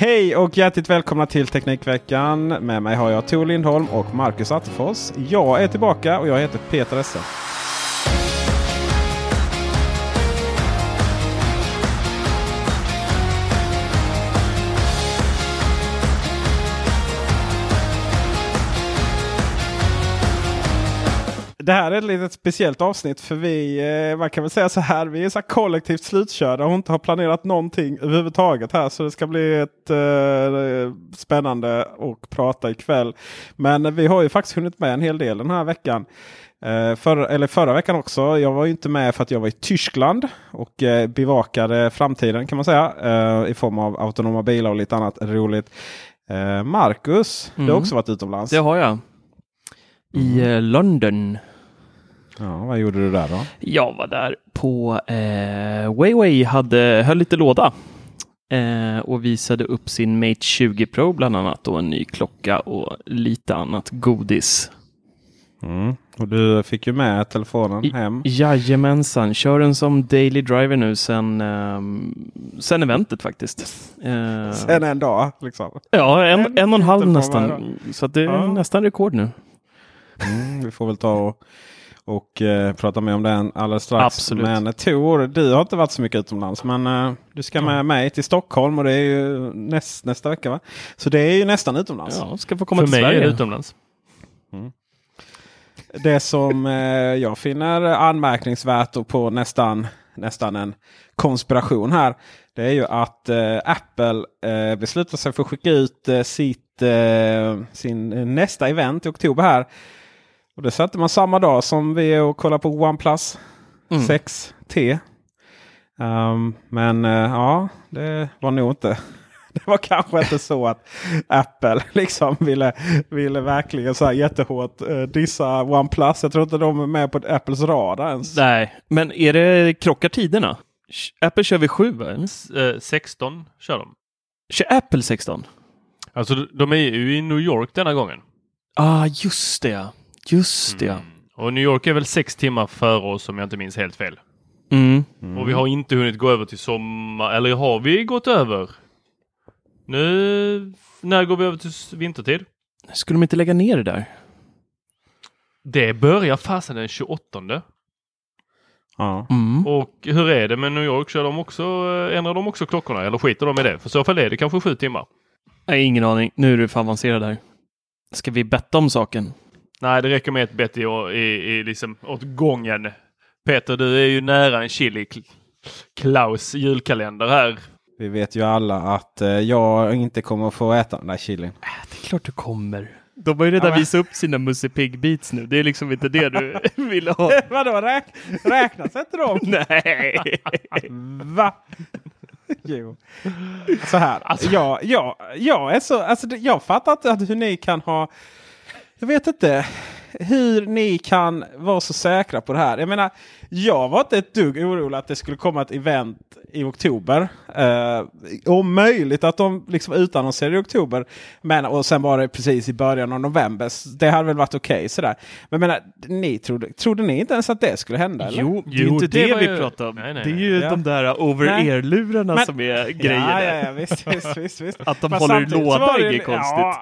Hej och hjärtligt välkomna till Teknikveckan. Med mig har jag Tor Lindholm och Marcus Attefors. Jag är tillbaka och jag heter Peter Esse. Det här är ett litet speciellt avsnitt för vi, eh, man kan väl säga så här, vi är så kollektivt slutkörda och inte har planerat någonting överhuvudtaget här. Så det ska bli ett eh, spännande att prata ikväll. Men vi har ju faktiskt hunnit med en hel del den här veckan. Eh, förra, eller förra veckan också. Jag var ju inte med för att jag var i Tyskland och eh, bevakade framtiden kan man säga. Eh, I form av autonoma bilar och lite annat roligt. Eh, Marcus, Mm. du har också varit utomlands. Det har jag. I eh, London. Ja, vad gjorde du där då? Jag var där på eh, Weiwei, hade, höll lite låda eh, och visade upp sin Mate 20 Pro bland annat och en ny klocka och lite annat godis. Mm. Och du fick ju med telefonen hem. Jajamensan, kör den som daily driver nu sen, ehm, sen eventet faktiskt. Eh, Sen en dag liksom. ja, en, en en och en halv nästan. Så det är Ja. nästan rekord nu. Mm, vi får väl ta och, och eh, prata mer om den alldeles strax. Absolut. Men Tor, du har inte varit så mycket utomlands. Men eh, du ska med mig till Stockholm och det är ju näst, nästa vecka va? Så det är ju nästan utomlands. Ja, ska få komma För till mig är Sverige. det utomlands. Det som eh, jag finner anmärkningsvärt och på nästan, nästan en konspiration här. Det är ju att eh, Apple eh, beslutar sig för att skicka ut eh, sitt, eh, sin eh, nästa event i oktober här. Och det satte man samma dag som vi är och kollar på OnePlus Mm. 6T. Um, men eh, ja, det var nog inte. Det var kanske inte så att Apple liksom ville, ville verkligen så här jättehårt eh, dissa OnePlus. Jag tror inte de är med på Apples radar ens. Nej, men är det krockar tiderna? Apple kör vi 7 va? eller? S- eh, 16 kör de. Kör Apple 16? Alltså de är ju i New York denna gången. Ah, just det ja. Just det ja. Mm. Och New York är väl sex timmar före oss om jag inte minns helt fel. Mm. Och vi har inte hunnit gå över till sommar, eller har vi gått över? Nu, när går vi över till vintertid? Skulle de inte lägga ner det där? Det börjar fasen den 28. Ja. Mm. Och hur är det med New York? Kör de också, eh, ändrar de också klockorna eller skiter de i det? För så fall är det kanske sju timmar. Nej, ingen aning. Nu är du för avancerad här. Ska vi betta om saken? Nej, det räcker med ett bett i, i, i liksom åt gången. Peter, du är ju nära en chili Kl- Klaus julkalender här. Vi vet ju alla att eh, jag inte kommer att få äta den där chilin. Det är klart du kommer. De har ju redan Ja, visat upp sina Musse Pigg Beats nu. Det är liksom inte det du ville ha. Vadå räk räknas inte de? Nej. Va? jo. Så här. Alltså- Jag, jag, jag är så, alltså, jag fattar inte att hur ni kan ha... Jag vet inte hur ni kan vara så säkra på det här. Jag menar, jag var inte ett dugg orolig att det skulle komma ett event i oktober. Eh, om möjligt att de liksom utannonserade i oktober. Men, och sen var det precis i början av november. Det hade väl varit okej sådär. Men jag menar, ni trodde, trodde ni inte ens att det skulle hända? Eller? Jo, det är Jo, inte det det, vi ju- pratar om. Nej, nej, det är ju Ja. de där over-ear-lurarna Men- som är grejen. Ja, ja, ja visst, visst, visst, visst. Att de Fast håller låda är inget konstigt. Ja,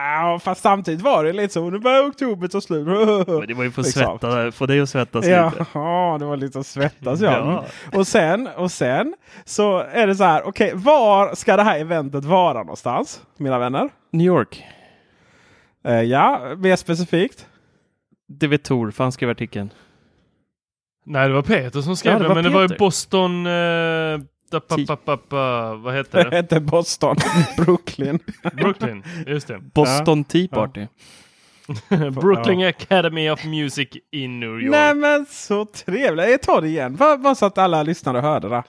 ja, fast samtidigt var det lite så. Nu börjar oktober ta slut. Men det var ju för att Liksom. svettas, få dig att svettas Ja, lite. ja, det var lite att svettas ja. Ja. Och, sen, och sen så är det så här. Okej, var ska det här eventet vara någonstans? Mina vänner? New York. Eh, ja, mer specifikt. Det vet Tor, för han skrev artikeln. Nej, det var Peter som skrev Ja, det men det var ju Peter. Boston... Eh, vad heter det? Det heter Boston. Brooklyn. Brooklyn, just det. Boston. Tea Party. Brooklyn Academy of Music i New York. Nej men så trevligt. Jag tar det igen. Bara så att alla lyssnare hörde det.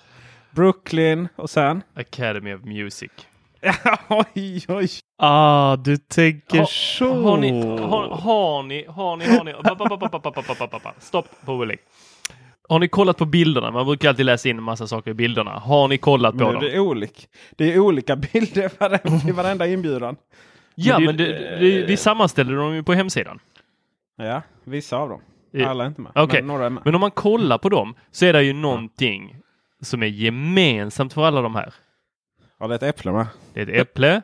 Brooklyn och sen? Academy of Music. oj, oj. Ah, du tänker ha, så. Har ni, har, har ni, har ni, har ni. Stopp på belägg. Har ni kollat på bilderna? Man brukar alltid läsa in en massa saker i bilderna. Har ni kollat på Men dem? det är olik. Det är olika bilder i varenda inbjudan. Ja, Men men det- det, det, vi sammanställer dem ju på hemsidan. Ja, vissa av dem. Alla är inte med. Okej. Men några är med. Men om man kollar på dem så är det ju någonting som är gemensamt för alla de här. Ja, det är ett äpple med. Det är ett äpple.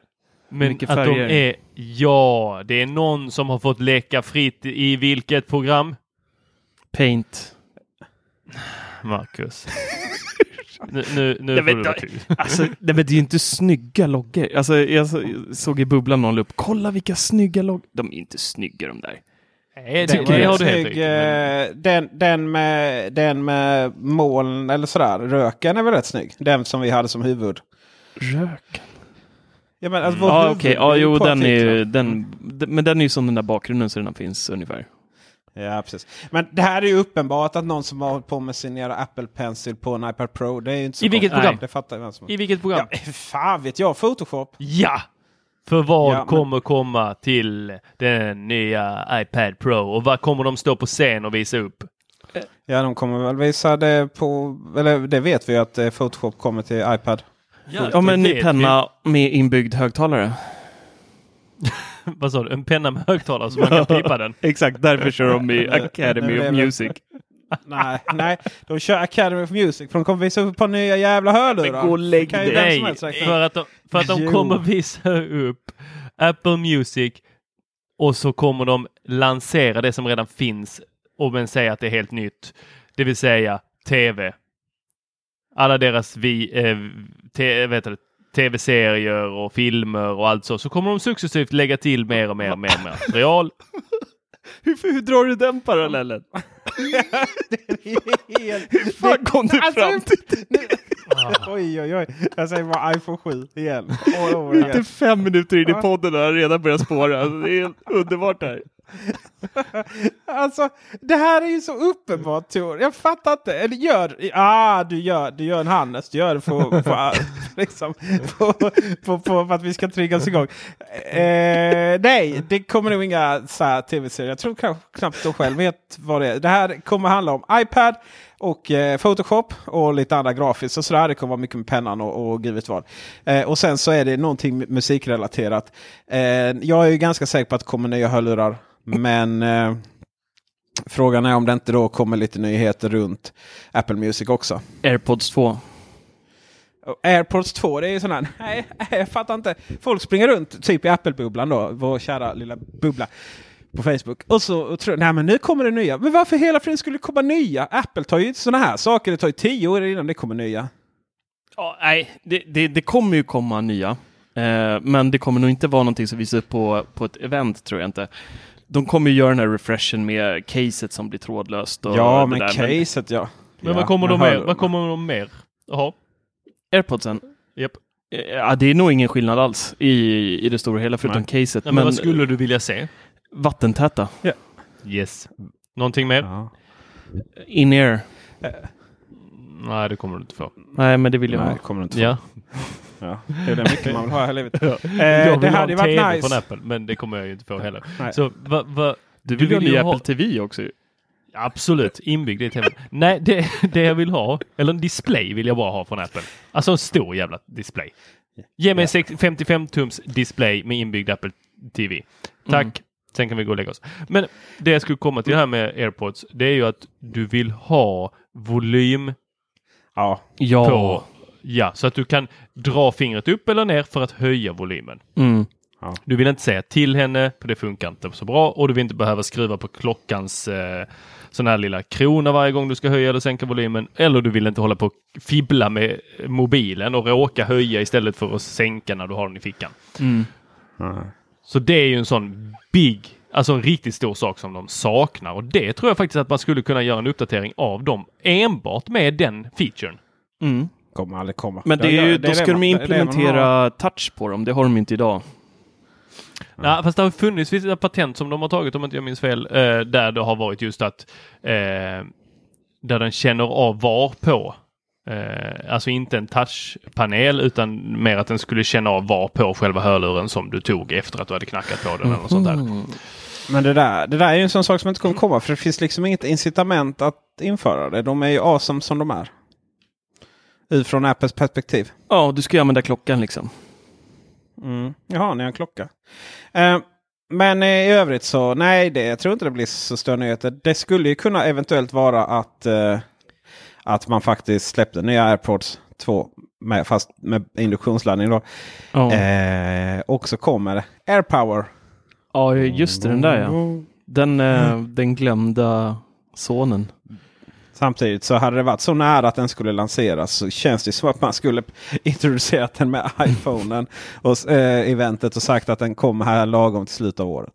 Men att de är... Ja, det är någon som har fått leka fritt i vilket program? Paint. Marcus. nu nu, nu Nej, får men du då-. Alltså, nej, men det är ju inte snygga loggor. Alltså, jag så- såg i bubblan någon upp. Kolla vilka snygga loggor. De är inte snygga de där. Nej, Tycker det jag. har du helt Snygg, men- eh, den, den, med, den med moln eller sådär. Röken är väl rätt snygg. Den som vi hade som huvud. Rök. Ja, men, alltså, Mm. är Ja, ju jo, den är den, men den är ju som den där bakgrunden så den finns ungefär. Ja, precis. Men det här är ju uppenbart att någon som har hållit på med sin jävla Apple Pencil på en iPad Pro. Det är ju inte så I vilket konstigt. program? Det fattar vem som I vilket program? Ja, fan vet jag. Photoshop. Ja! För vad Ja, men- kommer komma till den nya iPad Pro? Och vad kommer de stå på scen och visa upp? Ja, de kommer väl visa det på... Eller det vet vi ju att eh, Photoshop kommer till iPad. Ja, men en det ny penna med inbyggd högtalare. Vad sa du? En penna med högtalare så man kan pipa den? Exakt, därför kör de i Academy of Music. nej, nej, de kör Academy of Music för de kommer visa upp ett par nya jävla hörlurar. Men gå och lägg dig. Nej, för att de, för att de Jo. kommer visa upp Apple Music och så kommer de lansera det som redan finns och men säga att det är helt nytt. Det vill säga TV. Alla deras vi, eh, te, vet du, tv-serier och filmer och allt så. Så kommer de successivt lägga till mer och mer och mer, och mer material. Hur, hur drar du den parallellen? Helt- Hur fan kom du Alltså, fram till Oj, oj, oj. Jag säger bara iPhone 7 igen. Inte fem minuter in i podden och har redan börjat spåra. Det är helt underbart det här. Alltså, det här är ju så uppenbart Tor. Jag fattar inte. Eller gör, ah, du gör, du gör en Hannes. Du gör det på, på, liksom, på, på, på, för att vi ska triggas igång. Eh, nej, det kommer nog inga så här tv-serier. Jag tror knappt, knappt de själv vet vad det är. Det här kommer handla om iPad och eh, Photoshop och lite andra grafiskt. Och sådär. Det kommer vara mycket med pennan och, och gud vet vad. Eh, och sen så är det någonting musikrelaterat. Eh, jag är ju ganska säker på att det kommer nya hörlurar. Men eh, frågan är om det inte då kommer lite nyheter runt Apple Music också. Airpods 2. Och AirPods 2, det är ju sån här. Nej, jag fattar inte. Folk springer runt typ i Apple-bubblan då. Vår kära lilla bubbla på Facebook. Och så och tror nej men nu kommer det nya. Men varför hela friden skulle det komma nya? Apple tar ju sådana här saker. Det tar ju tio år innan det kommer nya. Ja, nej, det, det, det kommer ju komma nya. Eh, men det kommer nog inte vara någonting som visas upp på, på ett event tror jag inte. De kommer ju göra den här refreshen med caset som blir trådlöst. Och ja, det men där, caset ja. Men ja, vad kommer de med mer? Vad kommer de mer? Jaha. Airpodsen. Japp. Eh, Ja, det är nog ingen skillnad alls i, i det stora hela förutom caset. Ja, men, vad skulle du vilja se? vattentäta. Yes. Någonting mer? Ja. In-ear. Nej, det kommer du inte få. Nej, men det vill jag Nej, kommer det inte få. Ja. Ja. Det är det mycket man vill ha i livet. jag Eh, det ha hade ju TV varit nice. från Apple, men det kommer jag ju inte få heller. Nej. Så va, va, Du vill, Du ha vill ju ha- Apple TV också ju. Absolut, inbyggd i tvn. Nej, det, det jag vill ha, eller en display vill jag bara ha från Apple. Alltså en stor jävla display. Ge mig en sex- 55 tums display med inbyggd Apple TV. Tack. Mm. Sen kan vi gå och lägga oss. Men det jag skulle komma till här med AirPods, det är ju att du vill ha volym Ja. Ja. på, ja, så att du kan dra fingret upp eller ner för att höja volymen. Mm. Du vill inte säga till henne, för det funkar inte så bra och du vill inte behöva skruva på klockans eh, sån här lilla krona varje gång du ska höja eller sänka volymen. Eller du vill inte hålla på och fibbla med mobilen och råka höja istället för att sänka när du har den i fickan. Mm. Så det är ju en sån big, alltså en riktigt stor sak som de saknar och det tror jag faktiskt att man skulle kunna göra en uppdatering av dem enbart med den featuren. Mm. Kommer aldrig komma. Men det är ju, då det ska de implementera touch på dem. Det har de inte idag. Ja, fast det har funnits vissa patent som de har tagit om inte jag minns fel, eh, där det har varit just att eh, där den känner av var på. Eh, alltså inte en touchpanel utan mer att den skulle känna av var på själva hörluren som du tog efter att du hade knackat på den eller något sånt där. Mm. Men det där, det där är ju en sån sak som inte kommer komma. För det finns liksom inget incitament att införa det. De är ju awesome som de är. Utifrån Apples perspektiv. Ja, du ska ju använda klockan liksom. Mm. Jaha, ni har en klocka. Eh, men i övrigt så nej, det, jag tror inte det blir så stora nyheter. Det skulle ju kunna eventuellt vara att, eh, att man faktiskt släppte nya AirPods 2 med, fast med induktionsladdning. Då. Ja, Eh, och så kommer AirPower. ja just det, den där ja. Den, eh, den glömda sonen. Samtidigt så hade det varit så nära att den skulle lanseras så känns det som att man skulle introducerat den med iPhonen och eh, eventet och sagt att den kommer här lagom till slutet av året.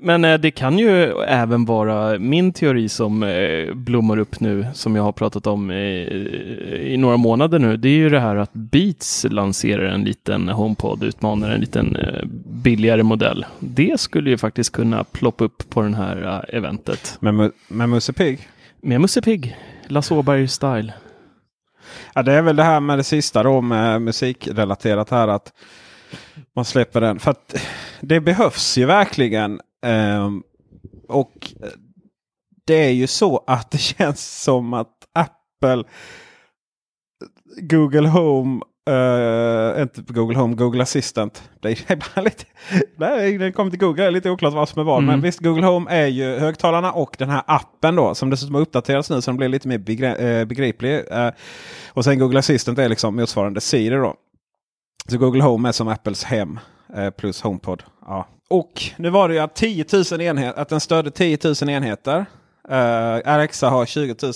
Men eh, det kan ju även vara min teori som eh, blommar upp nu, som jag har pratat om i, några månader nu. Det är ju det här att Beats lanserar en liten HomePod, utmanar en liten eh, billigare modell. Det skulle ju faktiskt kunna ploppa upp på den här eh, eventet. Med, med Musse Pigg. Med Musse Pigg, Lasse Åberg-style. Ja, det är väl det här med det sista då med musikrelaterat här att man släpper den. För att det behövs ju verkligen. ehm, och det är ju så att det känns som att Apple, Google Home, eh, inte Google Home, Google Assistant. Det är lite, nej, det kommer till Google, är lite oklart vad som är vad. Mm. Men visst, Google Home är ju högtalarna och den här appen då som dessutom har uppdaterats nu så den blir lite mer begre- eh, begriplig. Eh, och sen Google Assistant är liksom motsvarande Siri då. Så Google Home är som Apples hem eh, plus HomePod. Ja. Och nu var det ju att 10 000 enheter, att den stödde 10 000 enheter. Uh, Alexa har 20 000.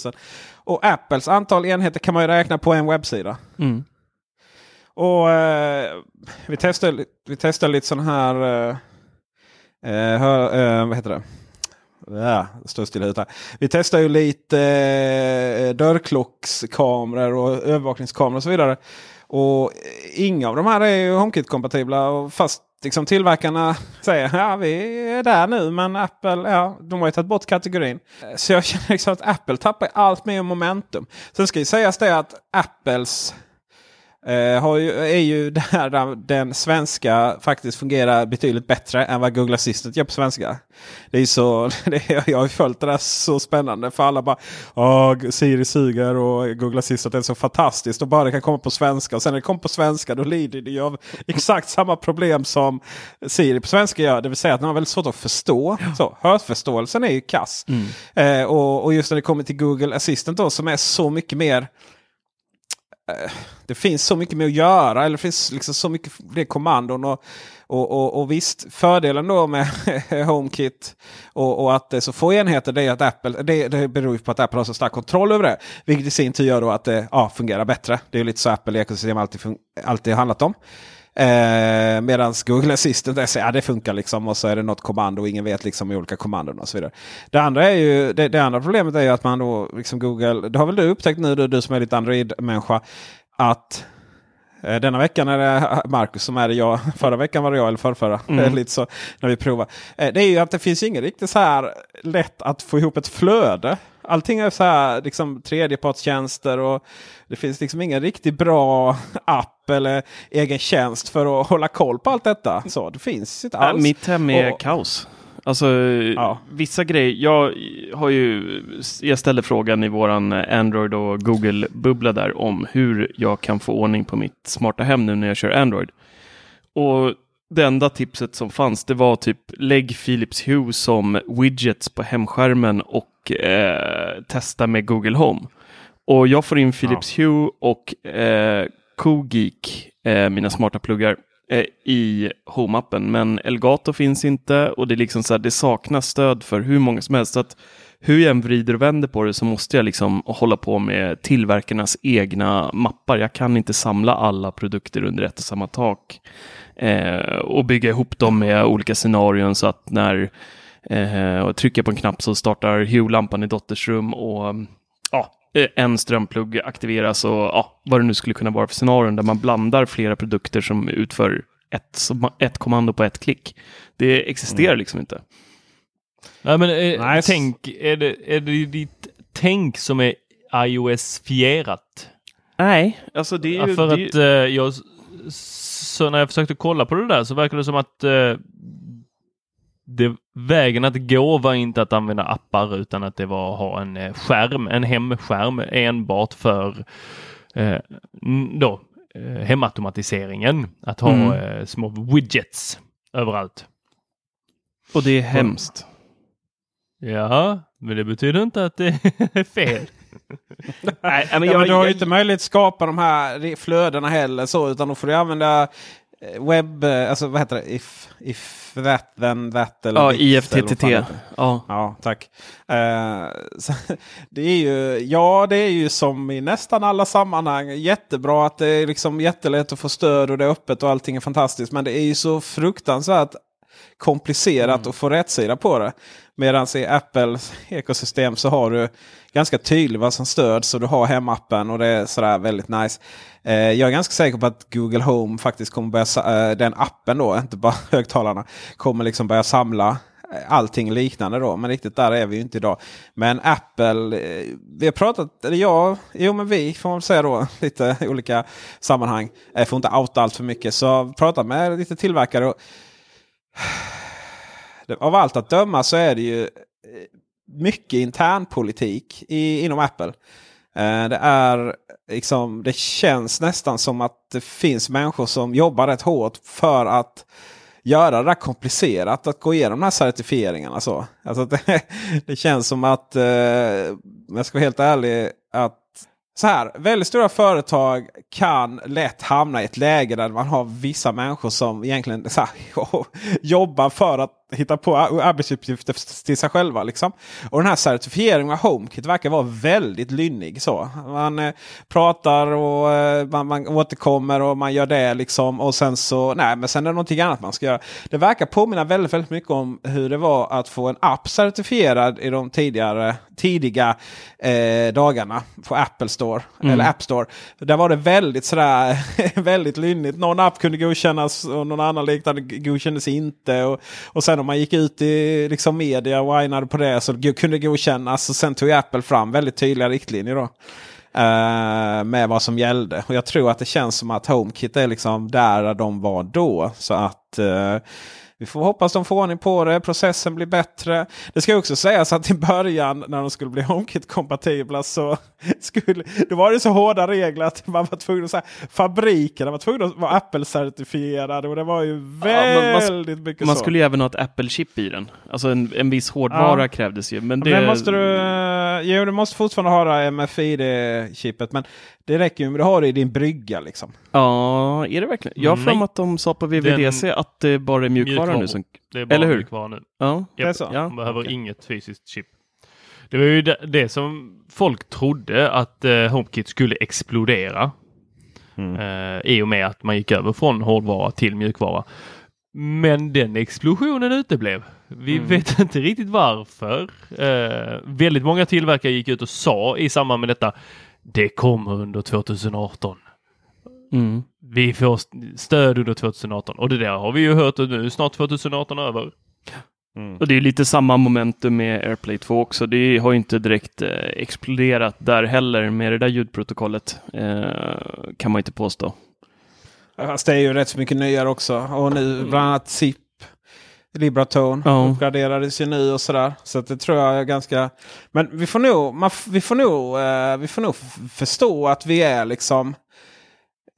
Och Apples antal enheter kan man ju räkna på en webbsida. Mm. Och eh, vi testar, vi testade lite sån här... Eh, eh, hör, eh, vad heter det? Ja, står still i här. Vi testar ju lite eh, dörrklockskameror och övervakningskameror och så vidare. Och inga av de här är ju HomeKit-kompatibla. Fast liksom tillverkarna säger ja vi är där nu. Men Apple ja, de har ju tagit bort kategorin. Så jag känner liksom att Apple tappar allt mer momentum. Sen ska ju sägas det att Apples Eh, har ju, är ju där den svenska faktiskt fungerar betydligt bättre än vad Google Assistant gör på svenska. Det är så, det, jag har följt det där så spännande för alla bara Åh, Siri suger och Google Assistant är så fantastiskt och bara det kan komma på svenska. Och sen när det kommer på svenska då lider det ju av exakt samma problem som Siri på svenska gör. Det vill säga att den har väldigt svårt att förstå. Så, hörförståelsen är ju kass. Eh, och, och just när det kommer till Google Assistant då som är så mycket mer Eh, det finns så mycket mer att göra. Eller det finns liksom så mycket fler kommandon. Och, och, och, och visst, fördelen då med HomeKit och, och att det är så få enheter det är att Apple, det, det beror ju på att Apple har så stark kontroll över det. Vilket i sin tur gör då att det ja, fungerar bättre. Det är lite så Apple ekosystem alltid, alltid handlat om. Eh, Medan Google Assistant är så, ja, det funkar liksom och så är det något kommando och ingen vet liksom olika kommandon och så vidare. Det andra, är ju, det, det andra problemet är ju att man då liksom Google, det har väl du upptäckt nu du, du som är lite Android-människa, att eh, denna veckan är det Marcus som är det jag. Förra veckan var det jag eller förrförra. Mm. lite så när vi provar. Eh, det är ju att det finns ingen riktigt så här lätt att få ihop ett flöde. Allting är så här liksom tredjepartstjänster och det finns liksom ingen riktigt bra app eller egen tjänst för att hålla koll på allt detta. Så det finns inte Ja, alls. mitt hem är Och- kaos. Alltså Ja. vissa grejer. Jag har ju, jag ställde frågan i våran Android och Google-bubbla där om hur jag kan få ordning på mitt smarta hem nu när jag kör Android. Och det enda tipset som fanns det var typ lägg Philips Hue som widgets på hemskärmen och eh, testa med Google Home. Och jag får in Philips Hue och eh, CoGeek, eh, mina smarta pluggar, eh, i Home-appen. Men Elgato finns inte och det, är liksom så här, det saknas stöd för hur många som helst. Så att hur jag än vrider och vänder på det så måste jag liksom hålla på med tillverkarnas egna mappar. Jag kan inte samla alla produkter under ett och samma tak eh, och bygga ihop dem med olika scenarion så att när eh, och trycker på en knapp så startar Hue-lampan i dotters rum och ja, eh, en strömplugg aktiveras och ja, vad det nu skulle kunna vara för scenarion där man blandar flera produkter som utför ett, ett kommando på ett klick. Det existerar liksom inte. Nej, men eh, Nice. tänk, är det, är det ditt tänk som är iOS-fierat? Nej, alltså det är Ja, ju... för det att eh, jag, så när jag försökte kolla på det där så verkar det som att eh, det, vägen att gå var inte att använda appar utan att det var att ha en eh, skärm, en hemskärm enbart för eh, då, eh, hemautomatiseringen. Att ha Mm. eh, små widgets överallt. och det är hemskt. Ja, men det betyder inte att det är fel. Nej, men Ja, jag, men du har ju jag- inte möjlighet att skapa de här flödena heller. Så, utan då får du använda webb... eh, Alltså vad heter det? If, if that then that. Eller ja, IFTTT. Ja. Ja, tack. Eh, så, det är ju, ja, det är ju som i nästan alla sammanhang. Jättebra att det är liksom jättelätt att få stöd och det är öppet och allting är fantastiskt. Men det är ju så fruktansvärt komplicerat att få rätsida på det. Medan i Apples ekosystem så har du ganska tydligt vad som stöds och du har hemappen och det är sådär väldigt nice. Eh, jag är ganska säker på att Google Home faktiskt kommer börja, eh, den appen då, inte bara högtalarna, kommer liksom börja samla eh, allting liknande då. Men riktigt där är vi ju inte idag. Men Apple, eh, vi har pratat, eller jag, jo men vi får man säga då, lite olika sammanhang. Jag får inte outa allt för mycket. Så jag pratat med lite tillverkare. Och av allt att döma så är det ju eh, mycket internpolitik i, inom Apple. Eh, det är liksom, det känns nästan som att det finns människor som jobbar rätt hårt för att göra det där komplicerat att gå igenom de här certifieringarna. Så. Alltså det, det känns som att, eh, om jag ska vara helt ärlig, att så här, väldigt stora företag kan lätt hamna i ett läge där man har vissa människor som egentligen så här, jobbar för att hitta på arbetsuppgifter till sig själva. Liksom. Och den här certifieringen av HomeKit verkar vara väldigt lynnig. Så. Man eh, pratar och eh, man, man återkommer och man gör det. Liksom. Och sen så, nej men sen är det någonting annat man ska göra. Det verkar påminna väldigt, väldigt mycket om hur det var att få en app certifierad i de tidigare, tidiga eh, dagarna på Apple Store. Eller App Store. Där var det väldigt sådär väldigt lynnigt. Någon app kunde godkännas och någon annan liknande godkändes inte. Och, och sen om man gick ut i liksom media och whinade på det så kunde det godkännas. Och sen tog Apple fram väldigt tydliga riktlinjer. då. Eh, med vad som gällde. Och jag tror att det känns som att HomeKit är liksom där de var då. Så att eh, vi får hoppas de får ordning på det. Processen blir bättre. Det ska också sägas att i början när de skulle bli HomeKit-kompatibla så skulle, då var det så hårda regler att man var tvungen att säga fabrikerna var tvungna att vara Apple-certifierade. Och det var ju men man- väldigt mycket Man så. skulle ju även ha ett Apple-chip i den. Alltså en, en viss hårdvara Ja. krävdes ju. Men Men det, det måste du, jo, du måste fortfarande ha det MFID-chippet. Men det räcker ju med att ha det i din brygga. Liksom. Ja, är det verkligen? Jag har för Nej. mig att de sa på VVDC att det bara är mjukvara Mjukvara. nu som... Det är bara Eller hur? mjukvara nu. Ja. Det är Japp. så? Ja. Man behöver okej. inget fysiskt chip. Det var ju det, det som folk trodde att eh, HomeKit skulle explodera. Eh, I och med att man gick över från hårdvara till mjukvara. Men den explosionen uteblev. Vi vet inte riktigt varför. Eh, väldigt många tillverkare gick ut och sa i samband med detta. Det kommer under 2018. Mm. Vi får st- stöd under 2018 och det där har vi ju hört och nu är snart 2018 över. Och det är lite samma momentum med AirPlay 2 också. Det har ju inte direkt eh, exploderat där heller med det där ljudprotokollet. Eh, kan man inte påstå. Fast det är ju rätt så mycket nyare också. Och nu bland annat SIP. Libratone Ja. uppgraderades ju nu och sådär. Så att det tror jag är ganska... Men vi får nog, man, vi får nog, eh, vi får nog förstå att vi är liksom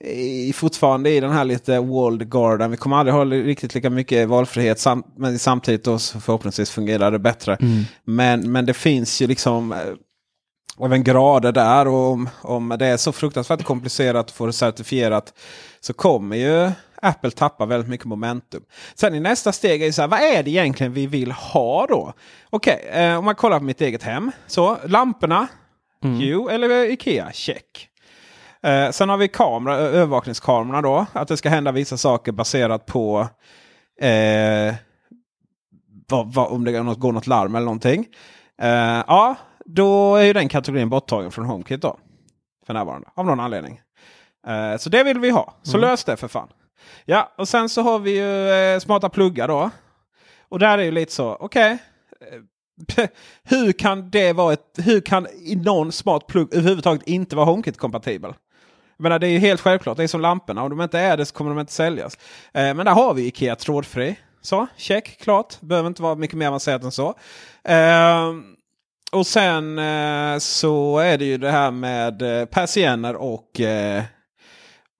i, fortfarande i den här lite walled garden. Vi kommer aldrig ha riktigt lika mycket valfrihet. Sam, men samtidigt då så förhoppningsvis fungerar det bättre. Men, men det finns ju liksom eh, även grader där. Och om, om det är så fruktansvärt komplicerat att få det certifierat så kommer ju Apple tappa väldigt mycket momentum. Sen i nästa steg är det så här, vad är det egentligen vi vill ha då? Okej, eh, om man kollar på mitt eget hem. Så lamporna, Hue eller Ikea, check. Eh, sen har vi kamera, övervakningskamerorna då. Att det ska hända vissa saker baserat på eh, vad, vad, om det går något, går något larm eller någonting. Eh, ja, då är ju den kategorin borttagen från HomeKit då. För närvarande, av någon anledning. Eh, så det vill vi ha. Så lös det för fan. Ja, och sen så har vi ju eh, smarta pluggar då. Och där är ju lite så, okej. Okay. Eh, hur kan det vara ett... Hur kan någon smart plugg överhuvudtaget inte vara HomeKit-kompatibel? Jag menar, det är ju helt självklart. Det är som lamporna. Om de inte är det så kommer de inte säljas. Eh, men där har vi Ikea trådfri. Så, check, klart. Behöver inte vara mycket mer avancerat än så. Eh, och sen eh, så är det ju det här med eh, persienner och, eh,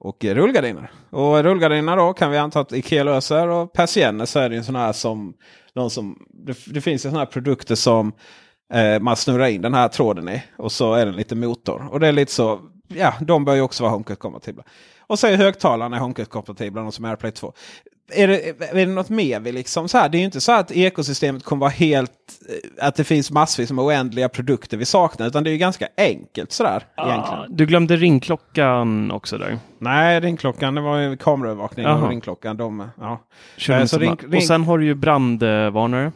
och rullgardiner. Och rullgardiner då kan vi anta att Ikea löser. Och persienner så är det ju en sån här som... Någon som det, det finns ju såna här produkter som eh, man snurrar in den här tråden i. Och så är den lite motor. Och det är lite så, ja de bör ju också vara HomeKit-kompatibla. Och så är högtalarna HomeKit-kompatibla, de som är AirPlay 2 är det, är det något mer vi liksom så här? Det är ju inte så att ekosystemet kommer vara helt... Eh, att det finns massvis med oändliga produkter vi saknar. Utan det är ju ganska enkelt sådär. Ah, egentligen. du glömde ringklockan också där. Nej, ringklockan det var ju kameraövervakning. Och ringklockan, de, ja. Kör så ring- ring- Och sen har du ju brandvarnare.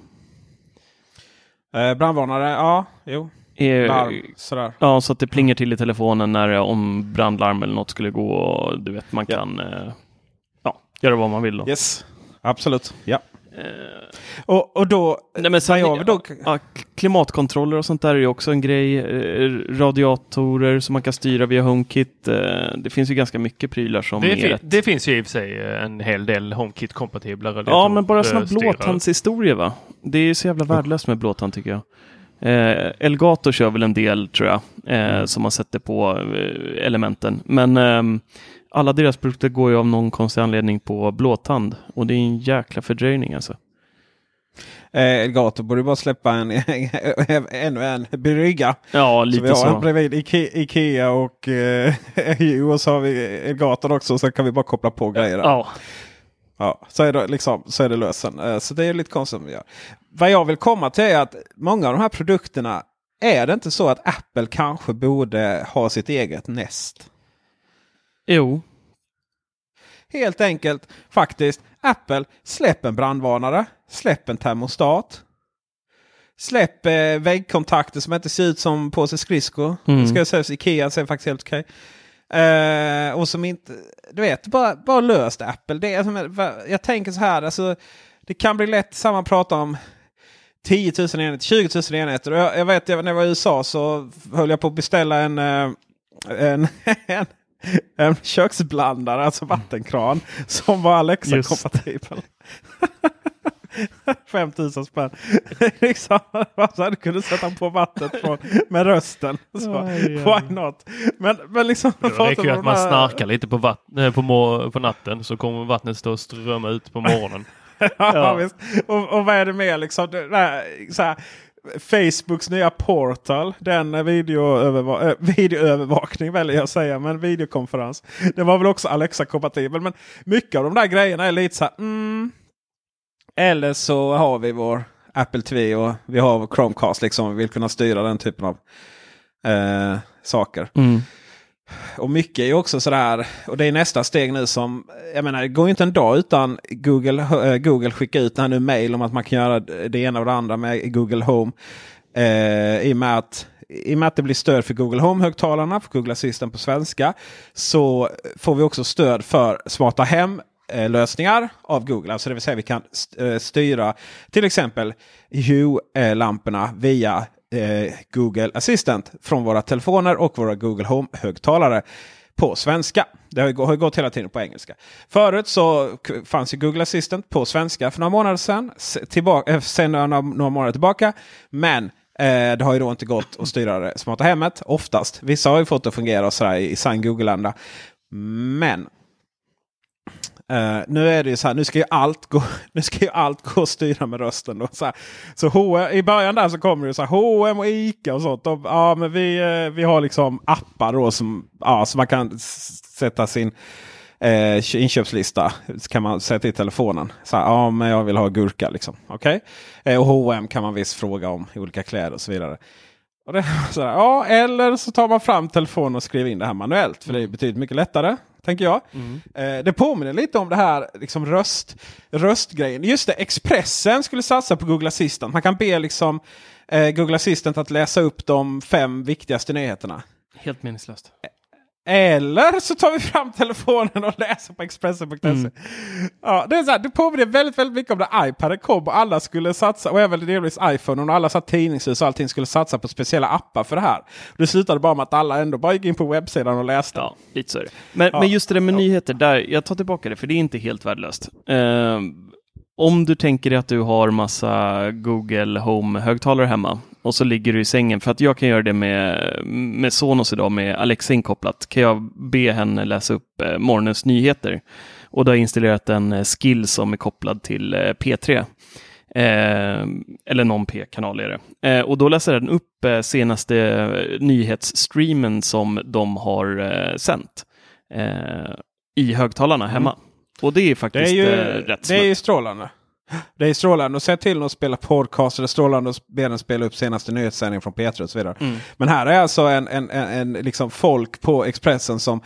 eh, brandvarnare, ja, jo. Eh, Larm. Ja, så att det plingar till i telefonen när om brandlarm eller något skulle gå. Och du vet, man Ja. kan eh, göra vad man vill. Då. Yes, absolut. Ja. Eh, Och, och då... nej, men sen, jag då ja, klimatkontroller och sånt där är ju också en grej. Eh, radiatorer som man kan styra via HomeKit. Eh, det finns ju ganska mycket prylar som Det, är fin- det finns ju i och för sig en hel del HomeKit-kompatibla Ja, men bara sådana blåtandshistorier va? Det är så jävla värdelöst med blåtand tycker jag. Eh, Elgato kör väl en del tror jag, eh, som man sätter på eh, elementen. Men ehm, alla deras produkter går ju av någon konstig anledning på blåtand. Och det är en jäkla fördröjning alltså. Eh, Elgato borde bara släppa en, ännu en brygga. Ja, Så lite vi har så. en bredvid Ike, Ikea och eh, och så har vi Elgaton också. Så kan vi bara koppla på grejer. Ja, Ja, så, är det, liksom, så är det lösen. Eh, Så det är lite konstigt. Vi gör. Vad jag vill komma till är att många av de här produkterna är det inte så att Apple kanske borde ha sitt eget Nest? Jo. Helt enkelt faktiskt. Apple, släpp en brandvarnare. Släpp en termostat. Släpp eh, väggkontakter som inte ser ut som påse skridskor. Mm. Det ska sägas Ikea ser faktiskt helt okej. Eh, och som inte, du vet, bara, bara löst Apple. Det är, jag tänker så här, alltså, det kan bli lätt samma prata om 10 000 enheter, 20 000 enheter. Jag, jag vet, när jag var i USA så höll jag på att beställa en, eh, en, en, en köksblandare, alltså vattenkran, som var Alexa-kompatibel. 5000 spänn. liksom, så här, du kunde sätta på vattnet från, med rösten. Så, why not? Men, men liksom... Det räcker ju att man här- snarkar lite på, vatt- på, på natten så kommer vattnet stå och strömma ut på morgonen. ja, visst. Och, och vad är det mer liksom? Det, där, så här, Facebooks nya portal, den videoöverva- äh, videoövervakning väljer jag att säga, men videokonferens. Det var väl också Alexa-kompatibel. Men mycket av de där grejerna är lite så här. Mm. Eller så har vi vår Apple TV och vi har Chromecast liksom. Vi vill kunna styra den typen av eh, saker. Mm. Och mycket är ju också sådär, och det är nästa steg nu som, jag menar det går ju inte en dag utan Google, eh, Google skickar ut det här nu mail om att man kan göra det ena och det andra med Google Home. Eh, i, och med att, I och med att det blir stöd för Google Home-högtalarna, för Google Assistant på svenska, så får vi också stöd för smarta hem-lösningar eh, av Google. Alltså det vill säga vi kan eh, styra till exempel Hue-lamporna via eh, Google Assistant från våra telefoner och våra Google Home-högtalare på svenska. Det har ju har ju gått hela tiden på engelska. Förut så fanns ju Google Assistant på svenska för några månader sedan. Tillbaka, eh, sen några, några månader tillbaka. Men eh, det har ju då inte gått att styra det smarta hemmet oftast. Vissa har ju fått det att fungera och sådär i, i sann Google-anda. Men Uh, nu är det ju så här, nu ska ju allt gå, nu ska ju allt gå att styra med rösten. Då, så här. så H&M, I början där så kommer det så här, H&M och Ica och sånt. De, ja, men vi, eh, vi har liksom appar då som, ja, som man kan sätta sin eh, inköpslista. Så kan man sätta i telefonen. Så här, ja, men jag vill ha gurka liksom. Okej? Eh, och H&M kan man visst fråga om i olika kläder och så vidare. Och det, så här, ja, eller så tar man fram telefonen och skriver in det här manuellt. För det är betydligt mycket lättare, tänker jag. Eh, det påminner lite om det här liksom röst, röstgrejen. Just det, Expressen skulle satsa på Google Assistant. Man kan be liksom, eh, Google Assistant att läsa upp de fem viktigaste nyheterna. Helt meningslöst. Eller så tar vi fram telefonen och läser på Expressen.se. Mm. Ja, det, är så här, det påminner väldigt, väldigt mycket om när iPaden kom och alla skulle satsa, och även delvis iPhone och alla här tidningshus och allting skulle satsa på speciella appar för det här. Det slutade bara med att alla ändå bara gick in på webbsidan och läste. Ja, lite så. Men, Ja. men just det där med nyheter, där, jag tar tillbaka det, för det är inte helt värdelöst. Eh, om du tänker dig att du har massa Google Home-högtalare hemma och så ligger du i sängen, för att jag kan göra det med, med Sonos idag med Alexa inkopplat, kan jag be henne läsa upp eh, morgonens nyheter. Och då har jag installerat en eh, skill som är kopplad till eh, P3. Eh, eller någon P-kanal är det. Eh, och då läser den upp eh, senaste eh, nyhetsstreamen som de har eh, sänt eh, i högtalarna Mm. Och det är Det faktiskt är ju, eh, rätt det är ju strålande. Det är strålande att se till att spela podcast. Det är strålande att be den spela upp senaste nyhetssändningen från P3 och så vidare. Mm. Men här är alltså en, en, en, en liksom folk på Expressen som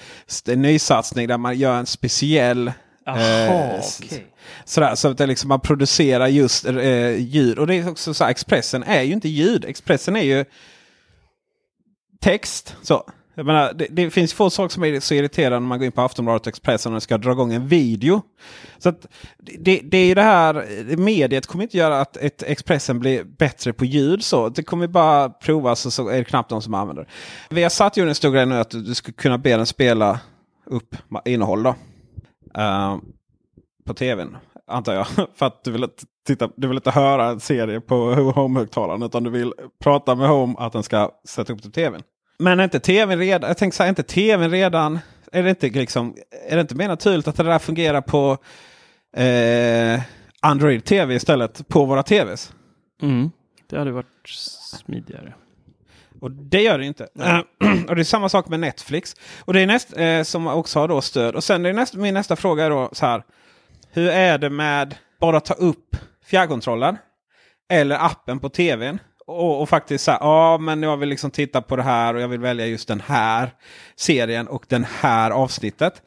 en nysatsning där man gör en speciell Jaha, eh, okej. Sådär, så att det liksom man producerar just eh, ljud. Och det är också så här, Expressen är ju inte ljud. Expressen är ju text. Så. Jag menar, det, det finns få saker som är så irriterande när man går in på Aftonbladet och Expressen och ska dra igång en video. Så att det, det är ju det här, mediet kommer inte göra att ett Expressen blir bättre på ljud. så. Det kommer bara provas och så är det knappt de som använder det. Vi har satt ju en stor grej nu att du ska kunna be den spela upp innehåll då. Uh, på tvn. Antar jag. För att du vill, inte titta, du vill inte höra en serie på Home-högtalaren. Utan du vill prata med Home att den ska sätta upp till tvn. Men är inte tvn redan, jag tänker så här, är inte tvn redan, är det inte, liksom, är det inte mer naturligt att det där fungerar på eh, Android TV istället på våra tvs? Mm. Det hade varit smidigare. Och det gör det inte. Eh, och det är samma sak med Netflix. Och det är näst, eh, som också har då stöd. Och sen är näst, min nästa fråga är då så här. Hur är det med bara ta upp fjärrkontrollen? Eller appen på tvn. Och, och faktiskt säga ja men jag vill liksom titta på det här och jag vill välja just den här serien och den här avsnittet.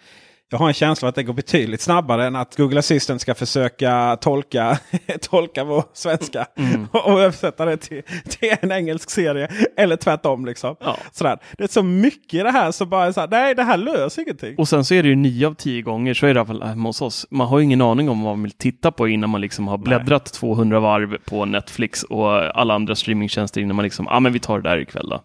Jag har en känsla att det går betydligt snabbare än att Google Assistant ska försöka tolka, tolka vår svenska och, och översätta det till, till en engelsk serie. Eller tvärtom. Liksom. Ja. Sådär. Det är så mycket i det här som bara är så här, nej det här löser ingenting. Och sen så är det ju nio av tio gånger, så är det i alla fall hemma hos oss. Man har ju ingen aning om vad man vill titta på innan man liksom har bläddrat 200 varv på Netflix och alla andra streamingtjänster innan man liksom, ja ah, men vi tar det där ikväll då.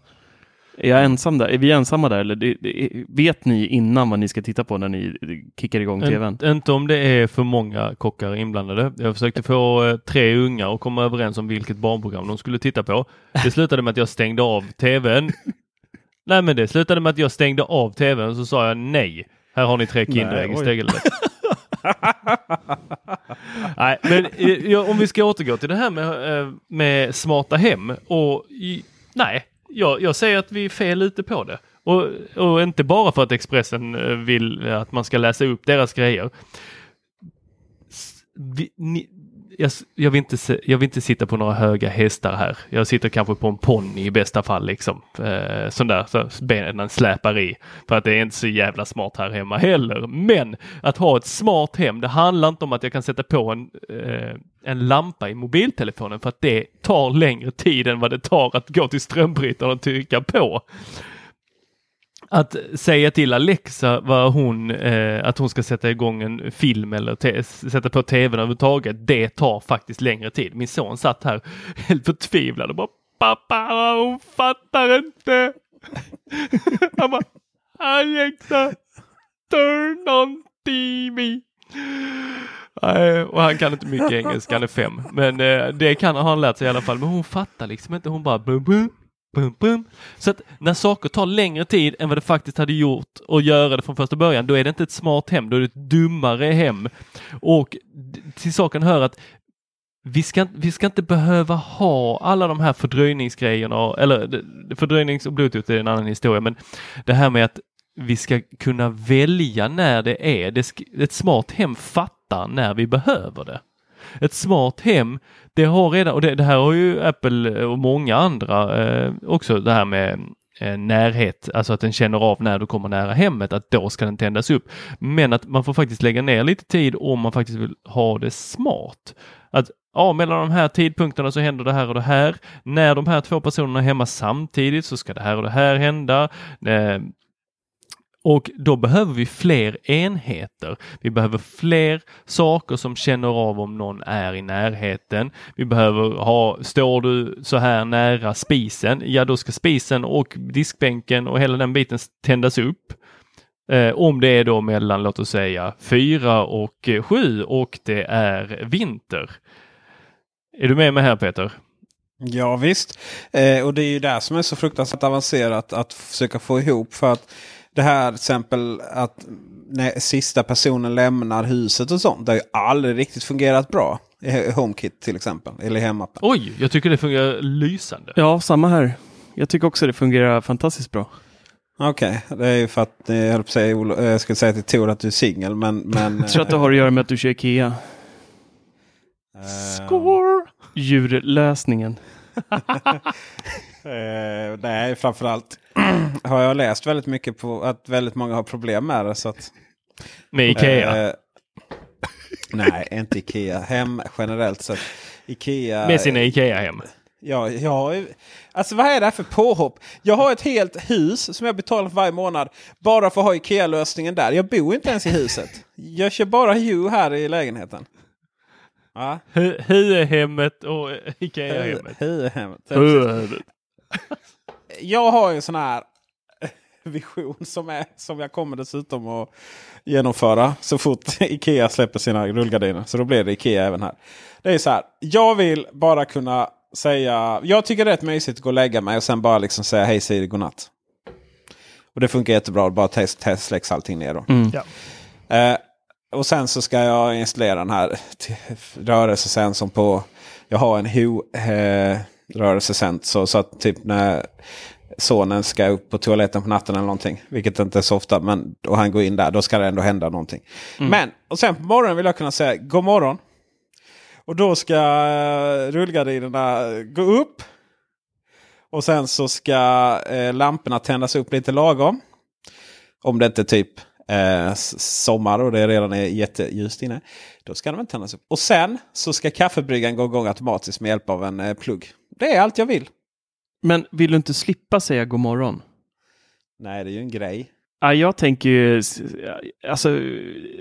Är jag ensam där? Är vi ensamma där? Eller det, det, vet ni innan vad ni ska titta på när ni kickar igång tvn? Inte, inte om det är för många kockar inblandade. Jag försökte få eh, tre unga att komma överens om vilket barnprogram de skulle titta på. Det slutade med att jag stängde av tvn. Nej men det slutade med att jag stängde av tvn och så sa jag nej. Här har ni tre Kinderägg oj. istället. Nej, men eh, ja, om vi ska återgå till det här med, eh, med smarta hem och i, nej, jag, jag säger att vi är fel ute på det. Och, och inte bara för att Expressen eh, vill att man ska läsa upp deras grejer. Vi, ni, jag, jag, vill inte, se- jag vill inte sitta på några höga hästar här. Jag sitter kanske på en ponny i bästa fall liksom. Eh, sån där så benen släpar i. För att det är inte så jävla smart här hemma heller. Men att ha ett smart hem, det handlar inte om att jag kan sätta på en, eh, en lampa i mobiltelefonen för att det tar längre tid än vad det tar att gå till strömbrytaren och trycka på att säga till Alexa vad hon, eh, att hon ska sätta igång en film eller sätta på tvn överhuvudtaget, det tar faktiskt längre tid. Min son satt här helt förtvivlad och bara Pappa, hon fattar inte. Han bara Alexa, turn on TV. Nej, och han kan inte mycket engelska, han är fem. Men eh, det kan har han lärt sig i alla fall. Men hon fattar liksom inte, hon bara bum, bum, bum, bum. Så att när saker tar längre tid än vad det faktiskt hade gjort att göra det från första början, då är det inte ett smart hem, då är det ett dummare hem. Och till saken hör att vi ska, vi ska inte behöva ha alla de här fördröjningsgrejerna, eller fördröjnings och bluetooth är en annan historia, men det här med att vi ska kunna välja när det är. Det ett smart hem fattar när vi behöver det. Ett smart hem, det har redan, och det, det här har ju Apple och många andra eh, också, det här med eh, närhet, alltså att den känner av när du kommer nära hemmet, att då ska den tändas upp. Men att man får faktiskt lägga ner lite tid om man faktiskt vill ha det smart. Att ja, mellan de här tidpunkterna så händer det här och det här. När de här två personerna är hemma samtidigt så ska det här och det här hända. Eh, och då behöver vi fler enheter. Vi behöver fler saker som känner av om någon är i närheten. Vi behöver ha, står du så här nära spisen, ja då ska spisen och diskbänken och hela den biten tändas upp. Eh, om det är då mellan, låt oss säga, fyra och eh, sju och det är vinter. Är du med mig här Peter? Ja visst. Eh, och det är ju det som är så fruktansvärt avancerat att försöka få ihop. För att det här till exempel att när sista personen lämnar huset och sånt. Det har ju aldrig riktigt fungerat bra. I HomeKit till exempel. Eller i hemappen. Oj, jag tycker det fungerar lysande. Ja, samma här. Jag tycker också det fungerar fantastiskt bra. Okej, det är ju för att eh, jag, höll på att säga, Olo- eh, jag skulle säga till Tor att du är singel. Men, men, Jag tror att det har att göra med att du kör Ikea. eh, Score! Djurlösningen. Eh, nej, framförallt har jag läst väldigt mycket på att väldigt många har problem med det. Så att, Med Ikea. Eh, nej, inte Ikea. Hem generellt sett. Ikea. med sina Ikea-hem. Ja, ja, alltså vad är det här för påhopp? Jag har ett helt hus som jag betalar för varje månad. Bara för att ha Ikea-lösningen där. Jag bor inte ens i huset. Jag kör bara Hue här i lägenheten. Ja, Hu- Huehemmet och Ikea-hemmet. Hue-hemmet. Jag har ju en sån här vision som, är, som jag kommer dessutom att genomföra så fort Ikea släpper sina rullgardiner. Så då blir det Ikea även här. Det är så här. Jag vill bara kunna säga. Jag tycker det är rätt mysigt att gå och lägga mig och sen bara liksom säga hej Siri godnatt. Och det funkar jättebra. Bara test, test släcks allting ner då. Mm. Ja. Eh, och sen så ska jag installera den här rörelsesensorn på. Jag har en Hue eh, rörelsesensor. Så, så att typ när sonen ska upp på toaletten på natten eller någonting. Vilket inte är så ofta. Men, och han går in där. Då ska det ändå hända någonting. Men och sen på morgonen vill jag kunna säga god morgon. Och då ska rullgardinerna gå upp. Och sen så ska eh, lamporna tändas upp lite lagom. Om det inte är typ eh, sommar och det redan är jätteljust inne. Då ska de inte tändas upp. Och sen så ska kaffebryggaren gå igång automatiskt med hjälp av en eh, plugg. Det är allt jag vill. Men vill du inte slippa säga god morgon? Nej, det är ju en grej. Ja, jag tänker ju, alltså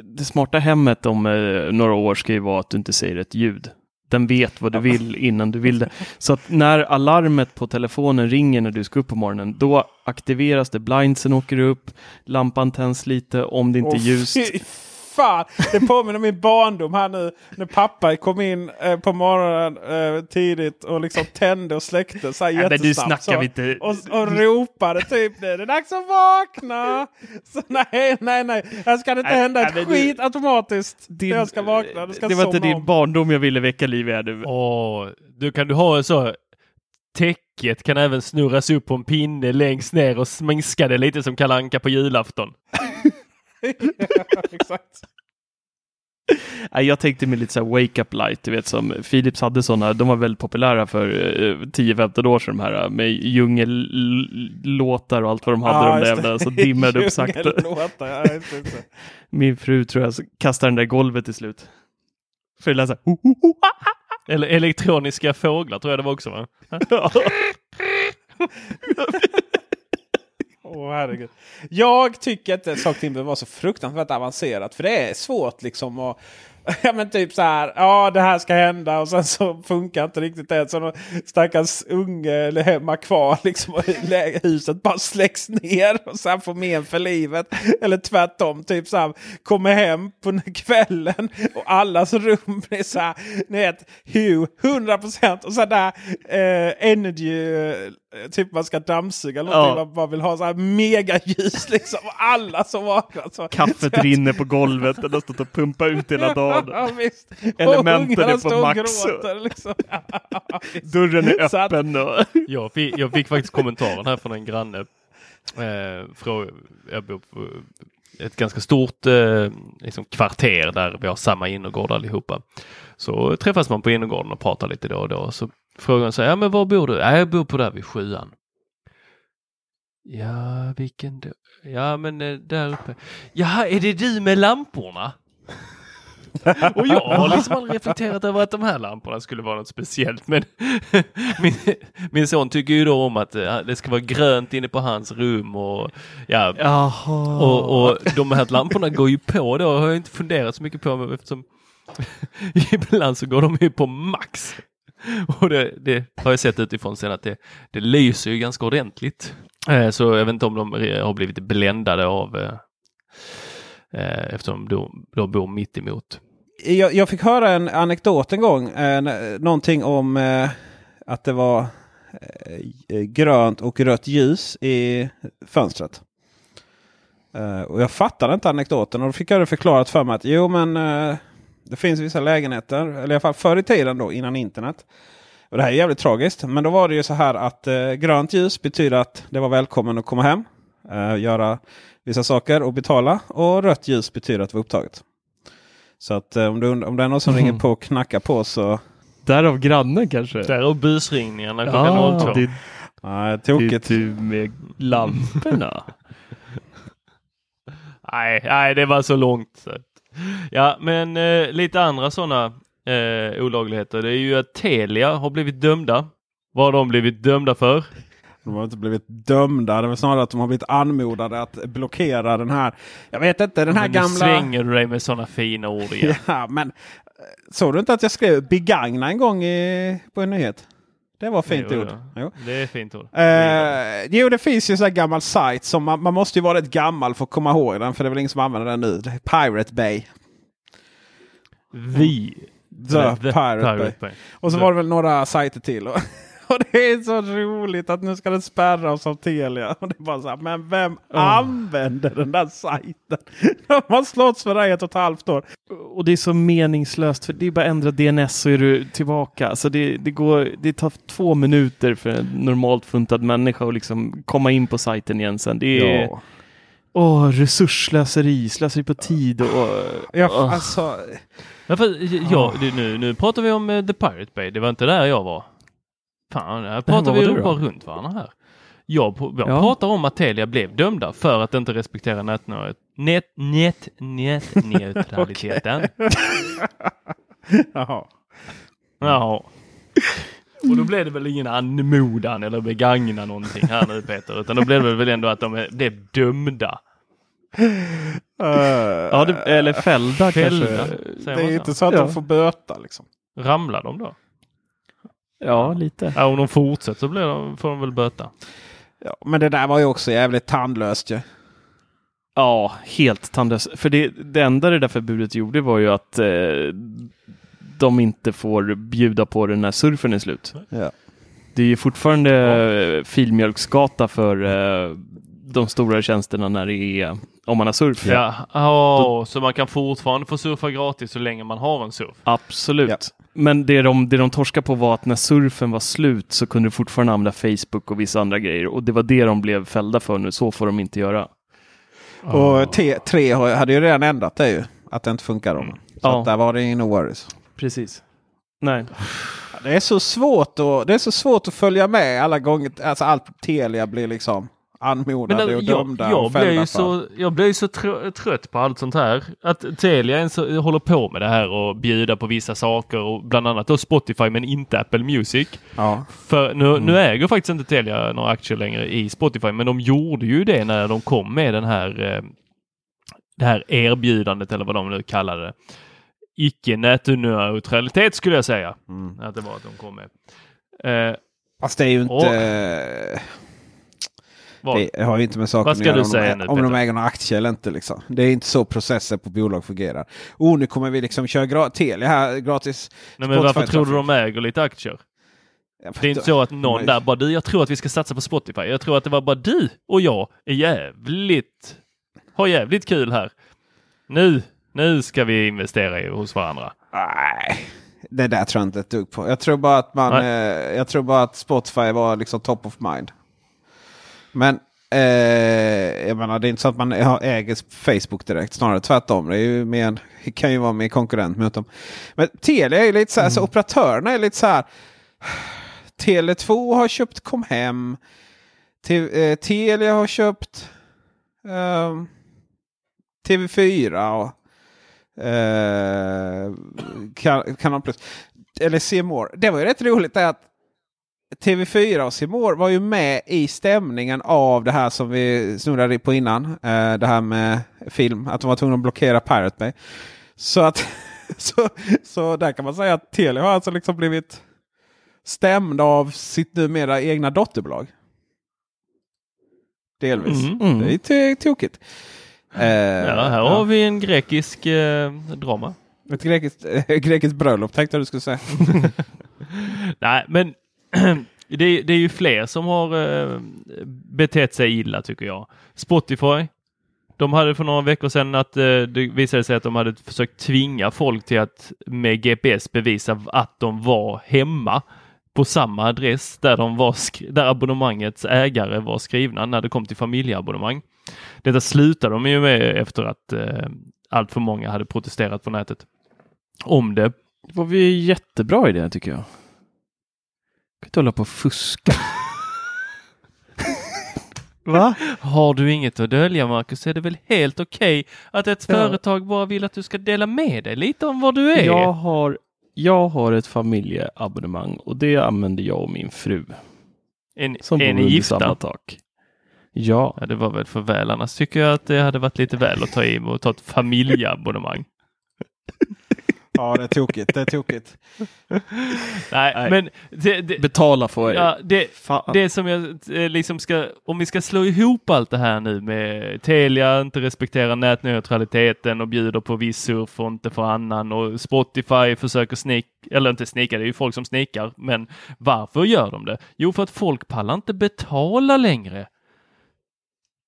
det smarta hemmet om eh, några år ska ju vara att du inte säger ett ljud. Den vet vad du vill innan du vill det. Så att när alarmet på telefonen ringer när du ska upp på morgonen, då aktiveras det, blindsen åker upp, lampan tänds lite om det inte är Åh, ljust. Fan! Det påminner om min barndom här nu. När pappa kom in eh, på morgonen eh, tidigt och liksom tände och släckte så här Ja, men du jättesnabbt. snackar så, inte... och, och ropade typ nu är det dags att vakna. Så nej, nej, nej. Här ska det inte Nej, hända nej, ett du- skit automatiskt. Din- jag ska vakna. Ska det var inte din om. barndom jag ville väcka liv i. här nu. Åh, du kan du ha en så täcket kan även snurras upp på en pinne längst ner och sminska det lite som Kalle Anka på julafton. Ja, exakt. Jag tänkte mig lite så här wake up light, du vet som Philips hade sådana, de var väldigt populära för eh, 10-15 år sedan de här eh, med djungellåtar och allt vad de hade, Ja, de där jävla, så dimmade upp sakta. Ja. Min fru tror jag kastar den där golvet till slut. För det lät så här, "Ho, ho, ho, ah." Eller elektroniska fåglar tror jag det var också va? oh, herregud. Jag tycker inte att saker och ting behöver vara så fruktansvärt avancerat. För det är svårt liksom att... Ja men typ så här. Ja det här ska hända och sen så funkar inte riktigt det. Så någon stackars unge eller hemma kvar liksom. Och huset bara släcks ner och sen får men för livet. Eller tvärtom. Typ så här. Kommer hem på kvällen och allas rum är så här. Ni vet. Hue 100% och så där eh, energy. Eh, typ man ska dammsuga eller. Ja. Man bara vill ha så här megaljus liksom. Och alla som vaknar. Så, Kaffet så- rinner på golvet, den har stått och pumpat ut hela dagen. Ja, visst. Elementen är på max. gråter, Liksom. Dörren är Så att- öppen och... Jag fick, jag fick faktiskt kommentaren här från en granne. Eh, från, jag bor på ett ganska stort eh, liksom kvarter där vi har samma innergård allihopa. Så träffas man på innergården och pratar lite då och då. Så frågar han sig, ja men var bor du? Ja, jag bor på där vid sjuan. Ja, vilken då? Ja, men eh, där uppe. Jaha, är det du med lamporna? Och jag har liksom aldrig reflekterat över att de här lamporna skulle vara något speciellt. Men min, min son tycker ju då om att eh, det ska vara grönt inne på hans rum och ja, Jaha. och, och de här lamporna går ju på då har jag inte funderat så mycket på eftersom ibland så går de ju på max. Och det, det har jag sett utifrån sen att det, det lyser ju ganska ordentligt. Eh, så jag vet inte om de har blivit bländade av eh, eftersom de, de bor mitt emot. jag, jag fick höra en anekdot en gång. Eh, någonting om eh, att det var eh, eh, grönt och rött ljus i fönstret. Eh, och jag fattade inte anekdoten och då fick jag det förklarat för mig att jo men eh, Det finns vissa lägenheter, eller i alla fall förr i tiden då innan internet. Och Det här är jävligt tragiskt. Men då var det ju så här att eh, grönt ljus betyder att det var välkommen att komma hem. Eh, göra vissa saker och betala. Och rött ljus betyder att det var upptaget. Så att eh, om, du, om det är någon som Mhm. ringer på och knackar på så... Därav grannen kanske? Därav busringningarna klockan Ja, 02. det, Nej, det är tokigt. du med lamporna. Nej, nej, det var så långt. Så. Ja, men eh, lite andra sådana eh, olagligheter. Det är ju att Telia har blivit dömda. Vad har de blivit dömda för? De har inte blivit dömda. Det var snarare att de har blivit anmodade att blockera den här. Jag vet inte, den här Men nu gamla... svänger du dig med sådana fina ord igen. Ja, men eh, såg du inte att jag skrev begagna en gång i, på en nyhet? Det var fint Jo, ord. ja. Jo. Det är fint ord. Eh, jo, det finns ju så här gammal sajt som man, man måste ju vara rätt gammal för att komma ihåg den. För det är väl ingen som använder den nu. Är Pirate Bay. Vi. The, Pirate, Bay. Bay. Och så The. var det väl några sajter till. Och, det är så roligt att nu ska den spärras av Telia. Och det är bara så här, men vem använder den där sajten? De har slått för det i ett och ett halvt år. Och det är så meningslöst för det är bara att ändra DNS så är du tillbaka. Alltså det, det, går, det tar två minuter för en normalt funtad människa att liksom komma in på sajten igen sen. Det är Ja. åh, resursslöseri, slöseri på tid och... Ja, Åh. alltså, Ja, för, ja, det, nu, nu pratar vi om eh, The Pirate Bay. Det var inte där jag var. Fan, här pratar vi ju bara runt varandra här. Jag, jag Ja. pratar om att Telia blev dömda för att inte respektera nätnöjet. Net, net, net, neutraliteten. jaha. Jaha. Och då blev det väl ingen anmodan eller begagna någonting här nu Peter, utan då blev det väl ändå att de blev dömda. Ja, det, eller fällda, Fällda. kanske. det är inte så att Ja. de får böta liksom. Ramlar de då? Ja, lite. Ja, om de fortsätter så blir de, får de väl böta. Ja, men det där var ju också jävligt tandlöst ju. Ja, helt tandlöst. För det, det enda det där förbudet gjorde var ju att eh, de inte får bjuda på den när surfen är slut. Ja. Det är ju fortfarande eh, filmjölksgata för eh, de stora tjänsterna när det är om man har surf. Ja, ja så man kan fortfarande få surfa gratis så länge man har en surf. Absolut. Men det de, det de torskade på var att när surfen var slut så kunde du fortfarande använda Facebook och vissa andra grejer. Och det var det de blev fällda för nu. Så får de inte göra. Och T3 har- hade ju redan ändrat det ju. Att det inte funkar om. Så Ja. där var det ingen worries. Precis. Nej. Det är så svårt att, det är så svårt att följa med alla gånger. Alltså allt Telia blir liksom anmodade Men och jag, dömda jag, och blir ju så, jag blir ju så trö- trött på allt sånt här. Att Telia ens håller på med det här och bjuda på vissa saker och bland annat då Spotify men inte Apple Music. Ja. För nu, nu äger faktiskt inte Telia några aktier längre i Spotify men de gjorde ju det när de kom med den här eh, det här erbjudandet eller vad de nu kallade det. Icke nätneutralitet skulle jag säga Mm. att det var att de kom med. Eh, Fast det är ju inte... Och- vad? Det har ju inte med saken att göra om, de, nu, om de äger några aktier eller inte. Liksom. Det är inte så processer på bolag fungerar. Oh, nu kommer vi liksom köra gra- Telia här gratis. Nej, men varför tror du de äger lite aktier? Det är inte så att någon där bara du, jag tror att vi ska satsa på Spotify. Jag tror att det var bara du och jag är jävligt, har jävligt kul här. Nu, nu ska vi investera i, hos varandra. Nej, det där tror jag inte ett dugg på. Jag tror bara att man, eh, jag tror bara att Spotify var liksom top of mind. Men eh, jag menar, det är inte så att man äger Facebook direkt. Snarare tvärtom. Det är ju mer, kan ju vara mer konkurrent mot dem. Men Telia är ju lite så här, så operatörerna är lite så här. Tele2 har köpt Comhem. Te, eh, Telia har köpt ehm, TV4 och eh, kan, Kanal Plus. Eller C More. Det var ju rätt roligt att TV4 och More var ju med i stämningen av det här som vi snurrade på innan. Eh, det här med film. Att de var tvungna att blockera Pirate Bay. Så att så, så där kan man säga att Telia har alltså liksom blivit stämd av sitt numera egna dotterbolag. Delvis. Mm. Mm. Det är to- tokigt. Eh, Ja, här har vi en grekisk eh, drama. Ett grekiskt, äh, grekiskt bröllop tänkte jag du skulle säga. Nej, men det, är- det är ju fler som har eh, betett sig illa tycker jag. Spotify De hade för några veckor sedan att eh, det visade sig att de hade försökt tvinga folk till att med GPS bevisa att de var hemma på samma adress där, de var där abonnemangets ägare var skrivna när det kom till familjeabonnemang. Detta slutade de ju med efter att eh, allt för många hade protesterat på nätet om det. Det var ju en jättebra idé tycker jag. Kan inte hålla på och fuska. Va? Har du inget att dölja Marcus är det väl helt okej att ett Ja. företag bara vill att du ska dela med dig lite om vad du är. Jag har, jag har ett familjeabonnemang och det använder jag och min fru. Är, Som är ni gifta? samma tak. Ja, Ja, det var väl för väl. Annars tycker jag att det hade varit lite väl att ta i och ta ett familjeabonnemang. Ja, det är tokigt. Det är tokigt. Nej, Nej. men det, det, betala får jag. ja, det, Fan. det som jag eh, liksom ska, om vi ska slå ihop allt det här nu med Telia inte respekterar nätneutraliteten och bjuder på viss surf och inte för annan och Spotify försöker snik, eller inte snika, det är ju folk som snikar, men varför gör de det? Jo, för att folk pallar inte betala längre.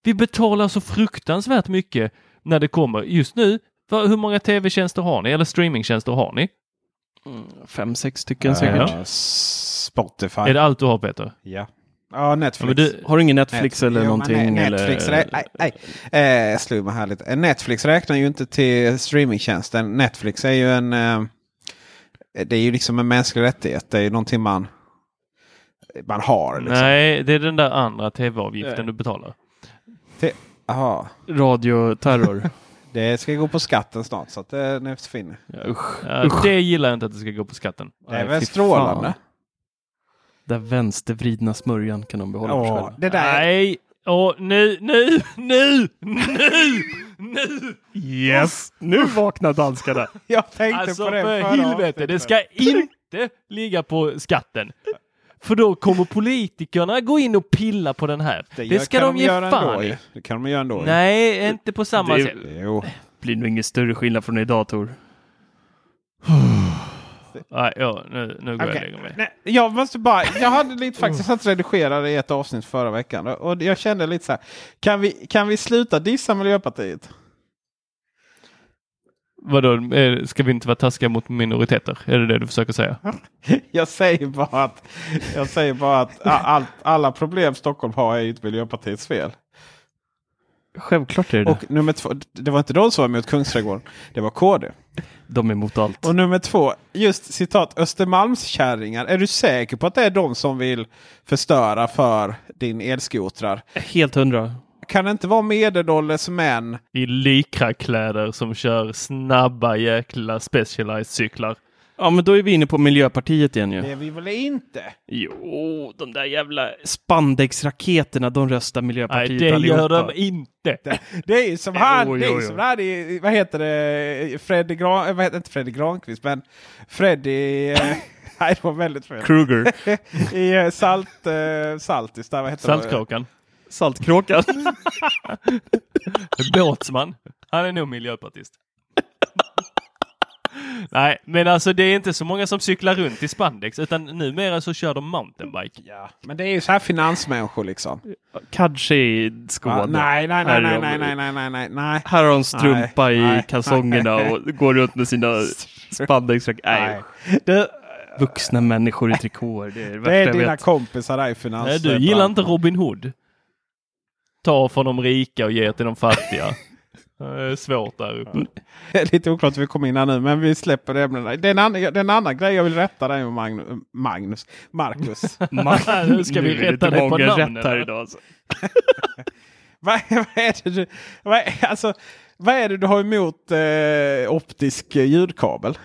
Vi betalar så fruktansvärt mycket när det kommer. Just nu, hur många tv-tjänster har ni eller streamingtjänster har ni? Mm, Fem, sex stycken säkert. Eh, Spotify. Är det allt du har Peter? Ja. Ja, Netflix. Men du, Har du ingen Netflix eller Jo, någonting? nej, Netflix, eller? nej, nej. Eh, jag slog mig här lite. Netflix räknar ju inte till streamingtjänsten. Netflix är ju en... Eh, det är ju liksom en mänsklig rättighet. Det är ju någonting man, man har. Liksom. Nej, det är den där andra tv-avgiften du betalar. Jaha. Radioterror. Det ska gå på skatten snart så att det det försvinner. ja, usch. Ja, det gillar jag inte att det ska gå på skatten. Det är väl strålande. fan. Den vänstervridna smörjan kan de behålla för sig Åh, själva. Nej, och nu, nu, nu, nu, nu! Yes! Nu vaknar danskarna. Jag tänkte Alltså på det för helvete, det ska inte ligga på skatten. För då kommer politikerna gå in och pilla på den här. Det, gör- ska kan de ge göra fan ändå, i. Det kan de göra ändå. Nej, inte på samma Det- sätt. Jo. blir nog ingen större skillnad från idag Tor. Nej, ja, nu, nu går jag och Okej. lägger mig. Nej, jag måste bara, jag hade lite faktiskt att redigera i ett avsnitt förra veckan. Och jag kände lite så här. Kan vi, kan vi sluta dissa Miljöpartiet? Vadå, ska vi inte vara taskiga mot minoriteter? Är det det du försöker säga? Jag säger bara att, jag säger bara att all, alla problem Stockholm har är ju inte Miljöpartiets fel. Självklart är det det. Och nummer två, det var inte de som var emot Kungsträdgården. Det var KD. De är emot allt. Och nummer två, just citat Östermalmskärringar. Är du säker på att det är de som vill förstöra för din elskotrar? Helt hundra. Kan det inte vara medelålders män? I likrakläder som kör snabba jäkla specialized cyklar. Ja men då är vi inne på Miljöpartiet igen ju. Det är vi väl inte? Jo, de där jävla spandexraketerna, de röstar Nej, Miljöpartiet det allihopa. gör de inte. Det är ju som han, Jo, det är jo, jo. som han i, vad heter det, Freddy Gran, eh, vad heter, inte Freddy Granqvist, men Freddy, eh, nej det var väldigt fel. Kruger. I eh, Salt, Saltis, där vad heter det? Saltkråkan. Båtsman. Han är nog miljöpartist. Nej, men alltså det är inte så många som cyklar runt i spandex utan numera så kör de mountainbike. Ja, men det är ju så här finansmänniskor liksom. Kanske i Skåne. Ja, nej, nej, nej, Här nej, nej, nej, nej, nej, nej, nej. Här har de strumpa Nej, i nej, kalsongerna nej. och går runt med sina spandexraketer. Nej. nej. Det, Vuxna människor i trikåer. Det är det är dina vet. kompisar där i Nej, finans. du gillar inte Robin Hood? Ta från de rika och ge till de fattiga. Det är svårt där uppe. Det är lite oklart hur vi kom in här nu, men vi släpper det ämnena. Det är en annan, det är en annan grej jag vill rätta dig med Magnus. Magnus Marcus. Nu ska vi rätta dig på här idag. Alltså. vad, vad är det du, vad, är- alltså, vad är det du har emot eh, optisk ljudkabel?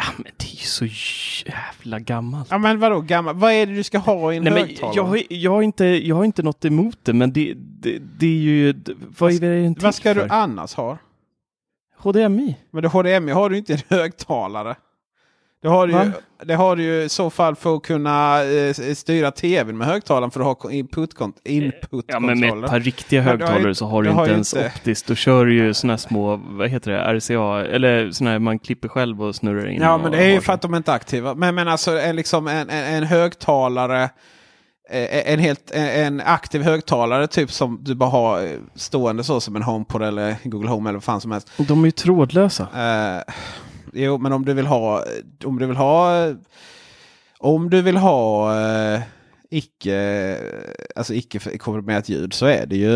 Ja, men det är ju så jävla gammalt. Ja men vadå gammal? Vad är det du ska ha i en Nej, men högtalare? jag, har- jag, har inte, jag har inte något emot det, men det, det, det är ju... Vad är det Vad ska för? du annars ha? HDMI? Men det HDMI har du inte en högtalare. Det har, du ju, det har du ju i så fall för att kunna eh, styra tvn med högtalaren för att ha input-kontroller. Input Ja, men med ett par riktiga du har ju- högtalare så har du har inte ju ens inte- optiskt. Då kör du ju här små, vad heter det, RCA, eller såna här man klipper själv och snurrar in. Ja men det är ju har för att de inte är aktiva. Men, men alltså en, liksom en, en, en högtalare eh, en, helt, en aktiv högtalare typ som du bara har eh, stående så som en HomePod eller Google Home eller vad fan som helst. De är ju trådlösa. Eh, jo, men om du vill ha om du vill ha om du vill ha eh, icke, alltså icke komprimerat ljud så är det ju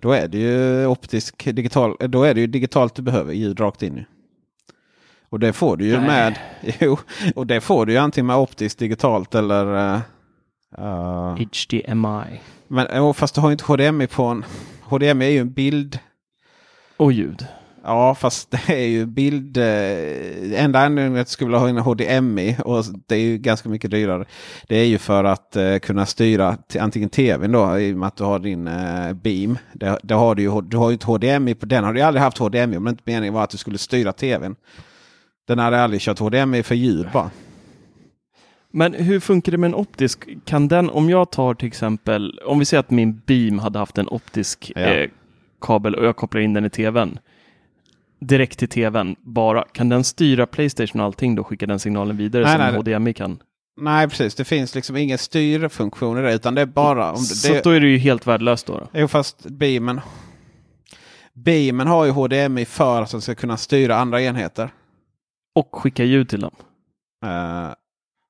då är det ju optisk digital. Då är det ju digitalt du behöver ljud rakt in. Och det får du ju Nej. med. Jo, och det får du ju antingen med optiskt digitalt eller. Uh, HDMI. men fast du har ju inte HDMI på en. HDMI är ju en bild. Och ljud. Ja, fast det är ju bild. Eh, enda anledningen att du skulle vilja ha en HDMI och det är ju ganska mycket dyrare. Det är ju för att eh, kunna styra till, antingen tvn då i och med att du har din eh, beam. Det, det har du, ju, du har ju inte HDMI på den. har du aldrig haft HDMI om det inte meningen var att du skulle styra tvn. Den hade aldrig kört HDMI för ljud bara. Men hur funkar det med en optisk? Kan den, om jag tar till exempel, om vi säger att min beam hade haft en optisk Ja. eh, kabel och jag kopplar in den i tvn. Direkt till tvn bara. Kan den styra Playstation och allting då? Skickar den signalen vidare Nej, som nej, HDMI kan? Nej, precis. Det finns liksom ingen styrfunktion i det. Utan det är bara... Om det, Så det, då är det ju helt värdelöst då. då. Jo, fast beamen. Beamen har ju HDMI för att den ska kunna styra andra enheter. Och skicka ljud till dem. Eh,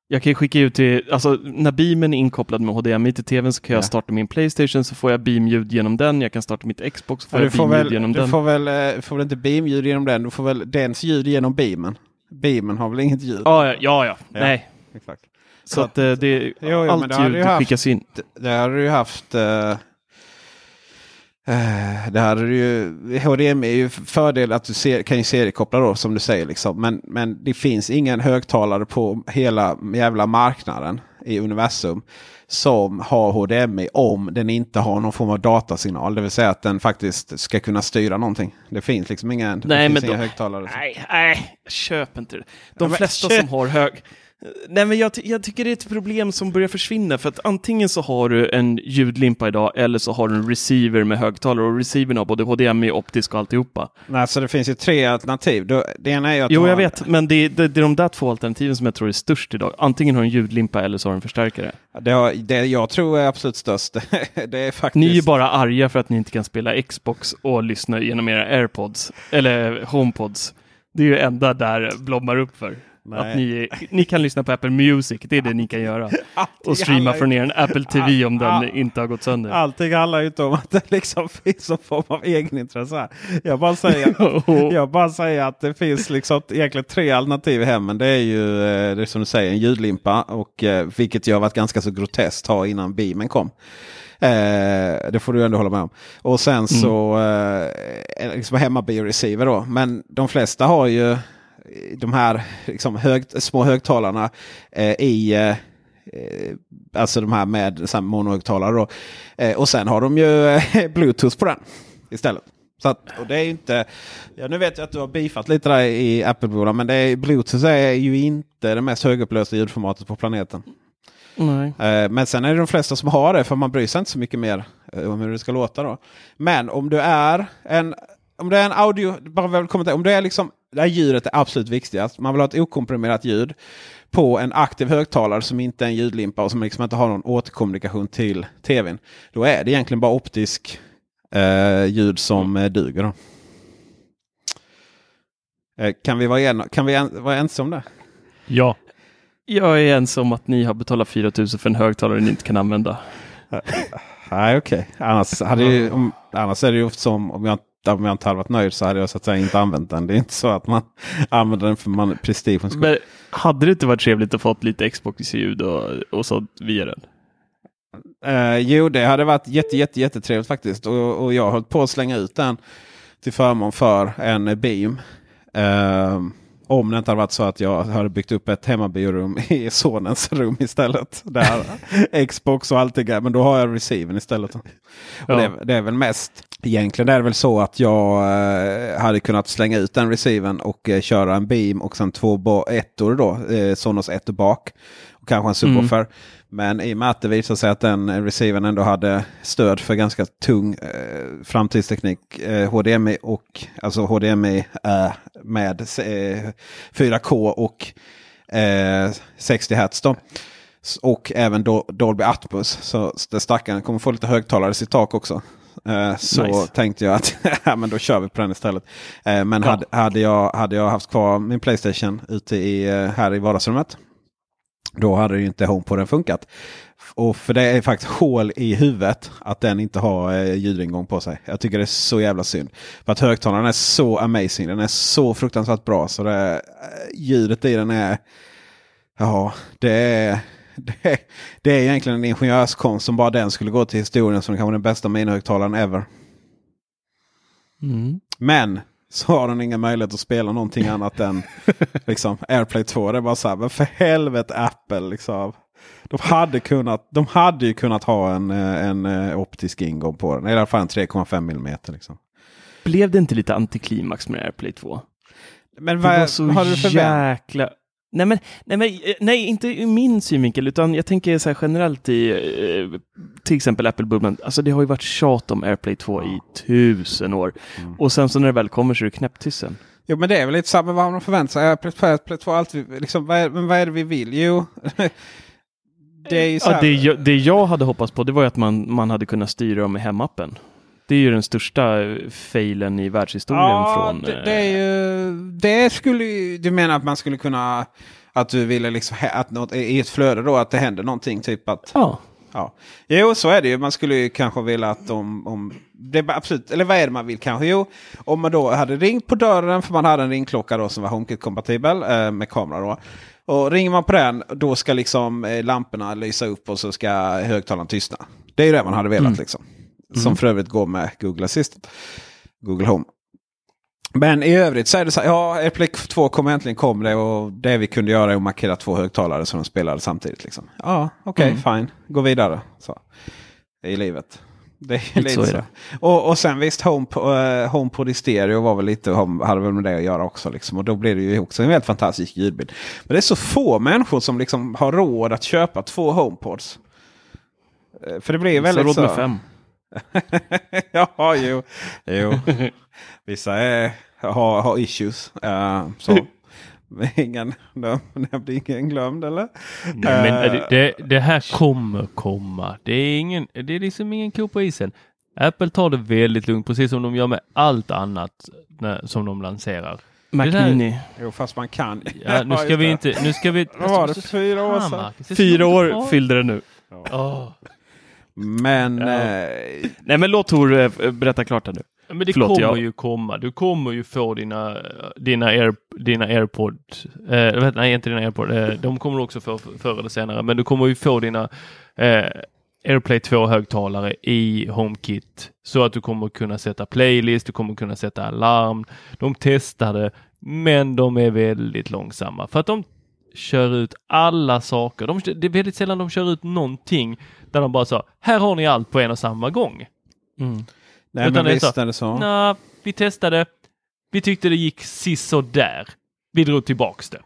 Jag kan skicka ut till, alltså när beamen är inkopplad med HDMI till tvn så kan jag Ja. starta min Playstation så får jag beamljud genom den. Jag kan starta mitt Xbox så får du jag beamljud väl, genom du den. får väl, eh, får väl inte beamljud genom den. Du får väl dens ljud genom beamen. Beamen har väl inget ljud? Ja, ja, ja, ja. nej. Exakt. Så att eh, det, Jo, jo, allt ljud du skickas in. Det, det hade du ju haft. eh, eh, det hade du ju. HDMI är ju fördel att du ser, kan ju seriekoppla då som du säger. Liksom. Men, men det finns ingen högtalare på hela jävla marknaden i universum. Som har HDMI om den inte har någon form av datasignal. Det vill säga att den faktiskt ska kunna styra någonting. Det finns liksom ingen, Nej, men inga då- högtalare. som- Nej, nej, köp inte det. De Ja, men- flesta som har hög... Nej, men jag, jag tycker det är ett problem som börjar försvinna för att antingen så har du en ljudlimpa idag eller så har du en receiver med högtalare och receivern har både HDMI, optisk och alltihopa. Nej, så det finns ju tre alternativ. Då- Det ena är att Jo, du jag har- vet, men det, det, det är de där två alternativen som jag tror är störst idag. Antingen har du en ljudlimpa eller så har du en förstärkare. Det, har, det jag tror är absolut störst. det är faktiskt... Ni är ju bara arga för att ni inte kan spela Xbox och lyssna genom era AirPods, eller HomePods. Det är ju enda där blommar upp för. Nej. Att ni, ni kan lyssna på Apple Music, det är det ni kan göra. Och streama från er Apple TV om den inte har gått sönder. Allting handlar ju inte om att det liksom finns någon form av egenintresse. här. Jag bara säger, jag bara säger att det finns liksom egentligen tre alternativ i hemmen. Det är ju eh, det är som du säger en ljudlimpa. Och, eh, vilket jag har varit ganska så groteskt ha innan beamen kom. Eh, det får du ändå hålla med om. Och sen så eh, liksom hemmabioreceiver då. Men de flesta har ju de här liksom hög, små högtalarna eh, i eh, eh, Alltså de här med här monohögtalare. Då. Eh, och sen har de ju eh, Bluetooth på den istället. Så att, och det är inte, ja, nu vet jag att du har bifat lite där i Apple-bolag. Men det är, Bluetooth är ju inte det mest högupplösta ljudformatet på planeten. Nej. Eh, Men sen är det de flesta som har det för man bryr sig inte så mycket mer eh, om hur det ska låta. då. Men om du är en, om du är en audio, bara väl kommentera, om du är liksom, det här ljudet är absolut viktigast. Man vill ha ett okomprimerat ljud på en aktiv högtalare som inte är en ljudlimpa och som liksom inte har någon återkommunikation till tvn. Då är det egentligen bara optisk eh, ljud som eh, duger. Då. Eh, kan vi vara, en, kan vi en, vara ense om det? Ja. Jag är ens om att ni har betalat 4 000 för en högtalare ni inte kan använda. Nej, okej. Annars, hade ju, om, annars är det ju ofta som om jag, om jag inte hade varit nöjd så hade jag så att säga inte använt den. Det är inte så att man använder den för man prestigen skull. Men hade det inte varit trevligt att få lite Xbox-ljud och, och sånt via den? Eh, jo, det hade varit jätte, jätte, jättetrevligt faktiskt. Och, och jag har hållit på att slänga ut den till förmån för en Beam. Eh, om det inte hade varit så att jag hade byggt upp ett hemmabiorum i sonens rum istället. Där Xbox och allt det. Men då har jag receiven istället. Och Ja. det, det är väl mest. Egentligen är det väl så att jag eh, hade kunnat slänga ut den receiven och eh, köra en beam och sen två ettor då. Eh, Sonos ettor bak. Och kanske en subwoofer. Men i och med att det visade sig att den receiven ändå hade stöd för ganska tung eh, framtidsteknik. Eh, HDMI och alltså HDMI eh, med eh, 4K och eh, 60 Hz. Då. Och även Dol- Dolby Atmos. Så det stackaren kommer få lite högtalare i sitt tak också. Eh, Så Nice. tänkte jag att ja, men då kör vi på den istället. Eh, Men Ja. hade, hade, jag, hade jag haft kvar min Playstation ute i, eh, här i vardagsrummet. Då hade ju inte HomePoden funkat. Och för det är faktiskt hål i huvudet att den inte har eh, ljudingång på sig. Jag tycker det är så jävla synd. För att högtalaren är så amazing. Den är så fruktansvärt bra. Så det, ljudet i den är... Ja, det är... Det är, det är egentligen en ingenjörskonst som bara den skulle gå till historien som kanske den bästa minihögtalaren ever. Mm. Men så har den ingen möjlighet att spela någonting annat än liksom, AirPlay 2. Det är bara så här, men för helvete Apple liksom. De hade, kunnat, de hade ju kunnat ha en, eh, en eh, optisk ingång på den. I alla fall en 3,5 mm. Liksom. Blev det inte lite antiklimax med AirPlay 2? Men Det vad var så har du jäkla... Nej, men, nej, men, eh, nej, inte ur min synvinkel, utan jag tänker så här generellt i eh, till exempel Apple Bubblan. Alltså det har ju varit tjat om AirPlay 2 i tusen år. Mm. Och sen så när det väl kommer så är det knäpptysten. Jo men det är väl lite samma vad man förväntar sig. AirPlay 2, AirPlay 2 alltid, liksom, vad är, men vad är det vi vill? Jo, det är ju så Ja, här, det, jag, det jag hade hoppats på det var ju att man, man hade kunnat styra dem med hemappen. Det är ju den största failen i världshistorien Ja, från... det, eh, det är ju... Det skulle ju... Du menar att man skulle kunna... Att du ville liksom... Att något, I ett flöde då att det händer någonting. Typ att... Ja, Ja. Jo, så är det ju. Man skulle ju kanske vilja att de... Om, det är absolut, eller vad är det man vill kanske? Jo, om man då hade ringt på dörren för man hade en ringklocka då som var HomeKit-kompatibel eh, med kamera då. Och ringer man på den då ska liksom eh, lamporna lysa upp och så ska högtalaren tystna. Det är ju det man hade velat Mm. liksom. Som för övrigt går med Google Assistant. Google Home. Men i övrigt så är det så här, ja, AirPlay 2 kom äntligen kom det och det vi kunde göra är att markera två högtalare som de spelade samtidigt. Liksom. Ja, okej, Mm. fine. Gå vidare. Så. I livet. Det är Lite lite så är så. det. Och, och sen visst, HomePod uh, HomePod i stereo var väl lite, hade väl med det att göra också. Liksom. Och då blir det ju också en väldigt fantastisk ljudbild. Men det är så få människor som liksom har råd att köpa två HomePods. Eh, För det blir ju så väldigt råd så. med fem. ja, jo. jo. Vissa är, har, har issues. eh, så. Ingen nämnde ingen glömd eller? Nej, men Eh, det, det, här kommer komma. Det är, ingen, det är liksom ingen ko på isen. Apple tar det väldigt lugnt, precis som de gör med allt annat när, som de lanserar. Mac där- Mini. Jo, fast man kan. Ja, nu ska vi inte... Nu ska vi... Vad var det? Fyra år Fan, sedan? Fyra år fyllde det nu. Åh. Men Ja. eh, Nej men låt Tor eh, berätta klart här nu. Ja, Men det Förlåt, kommer jag- ju komma. Du kommer ju få dina, dina, Air, dina AirPod. Eh, jag vet, nej, inte dina AirPod. Eh, de kommer du också få förr eller senare. Men du kommer ju få dina eh, AirPlay 2-högtalare i HomeKit. Så att du kommer kunna sätta playlist, du kommer kunna sätta alarm. De testade, men de är väldigt långsamma. För att de kör ut alla saker. De, det är väldigt sällan de kör ut någonting där de bara sa, här har ni allt på en och samma gång. Mm. nej, Utan men visst så- är det så. Nå, vi testade. Vi tyckte det gick där. Vi drog tillbaks det.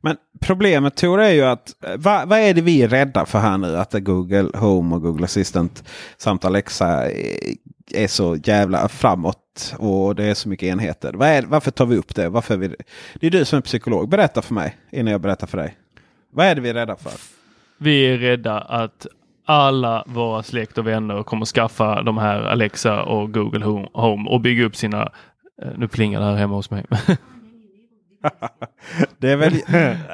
Men problemet Tor är ju att eh, vad, vad är det vi är rädda för här nu? Att Google Home och Google Assistant samt Alexa är, är så jävla framåt och det är så mycket enheter. Vad är, varför tar vi upp det? Varför är vi, det är du som är psykolog. Berätta för mig innan jag berättar för dig. Vad är det vi är rädda för? Vi är rädda att alla våra släkt och vänner kommer skaffa de här Alexa och Google Home- och bygga upp sina eh, nu plingar det här hemma hos mig. Det är, väl,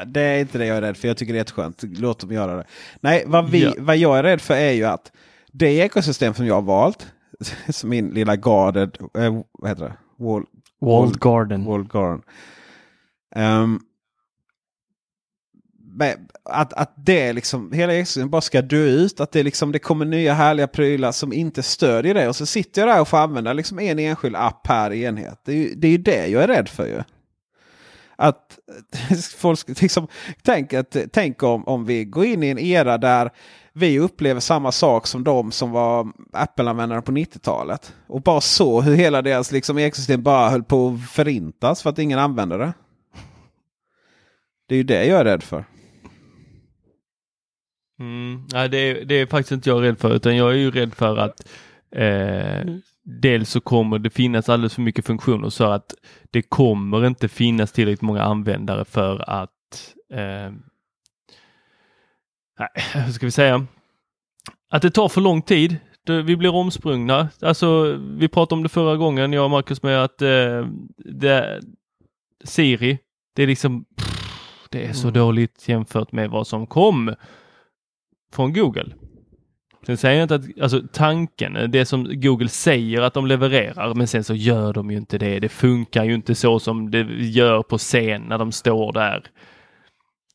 det är inte det jag är rädd för. Jag tycker det är jätteskönt. Låt dem göra det. Nej, vad, vi, Ja. vad jag är rädd för är ju att det ekosystem som jag har valt. Som min lilla guarded, eh, vad heter det? Wall, Walled Garden. Walled garden. Men att, att det liksom, hela ekosystemet bara ska dö ut. Att det, liksom, det kommer nya härliga prylar som inte stödjer det. Och så sitter jag där och får använda liksom en enskild app per enhet. Det är ju det, är ju det jag är rädd för ju. Att folk liksom, tänk, att, tänk om, om vi går in i en era där vi upplever samma sak som de som var Apple-användare på 90-talet. Och bara så hur hela deras liksom, ekosystem bara höll på att förintas för att ingen använde det. Det är ju det jag är rädd för. Mm, nej, det, är, det är faktiskt inte jag rädd för utan jag är ju rädd för att eh, dels så kommer det finnas alldeles för mycket funktioner så att det kommer inte finnas tillräckligt många användare för att eh, nej, hur ska vi säga? Att det tar för lång tid. Vi blir omsprungna. Alltså, vi pratade om det förra gången, jag och Marcus, med att eh, det, Siri, det är liksom, pff, det är så Mm. dåligt jämfört med vad som kom från Google. Sen säger jag inte att, alltså tanken, det som Google säger att de levererar, men sen så gör de ju inte det. Det funkar ju inte så som det gör på scen när de står där.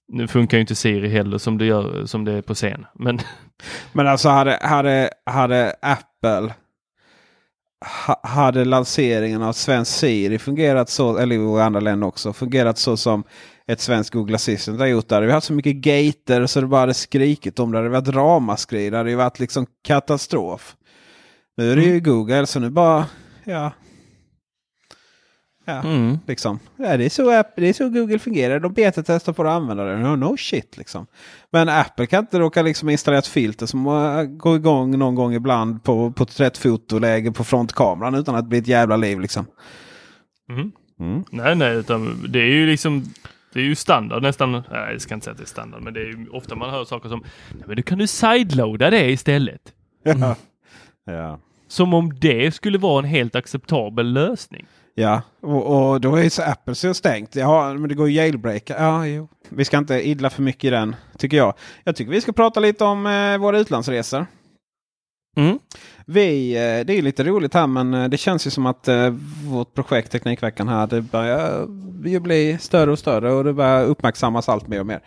Nu funkar ju inte Siri heller som det gör som det är på scen. Men Men alltså hade, hade, hade Apple hade lanseringen av svensk Siri fungerat så, eller i andra länder också, fungerat så som ett svenskt Google Assistant har gjort. Där. Vi har haft så mycket gater så det bara hade skrikit om det. Det hade varit ramaskri. Det hade ju varit liksom katastrof. Nu är det ju Google så nu bara, ja. Ja, Mm. liksom. Ja, det, är så, app- det är så Google fungerar. De betatestar på att använda det. No, no shit liksom. Men Apple kan inte råka liksom installera ett filter som går igång någon gång ibland på porträttfotoläge på frontkameran utan att det blir ett jävla liv liksom. Mhm. Mm. nej, nej, utan det är ju liksom det är ju standard nästan. Nej, jag ska inte säga att det är standard, men det är ju ofta man hör saker som nej, men du kan du sideloada det istället. Ja. ja. Som om det skulle vara en helt acceptabel lösning. Ja, och, och då är ju så Apple så stängt. Ja, men det går ju jailbreaka. Ja, jo. Vi ska inte idla för mycket i den, tycker jag. Jag tycker vi ska prata lite om eh, våra utlandsresor. Mm. Vi, eh, det är lite roligt här men eh, det känns ju som att eh, vårt projekt Teknikveckan här det börjar ju bli större och större och det börjar uppmärksammas allt mer och mer.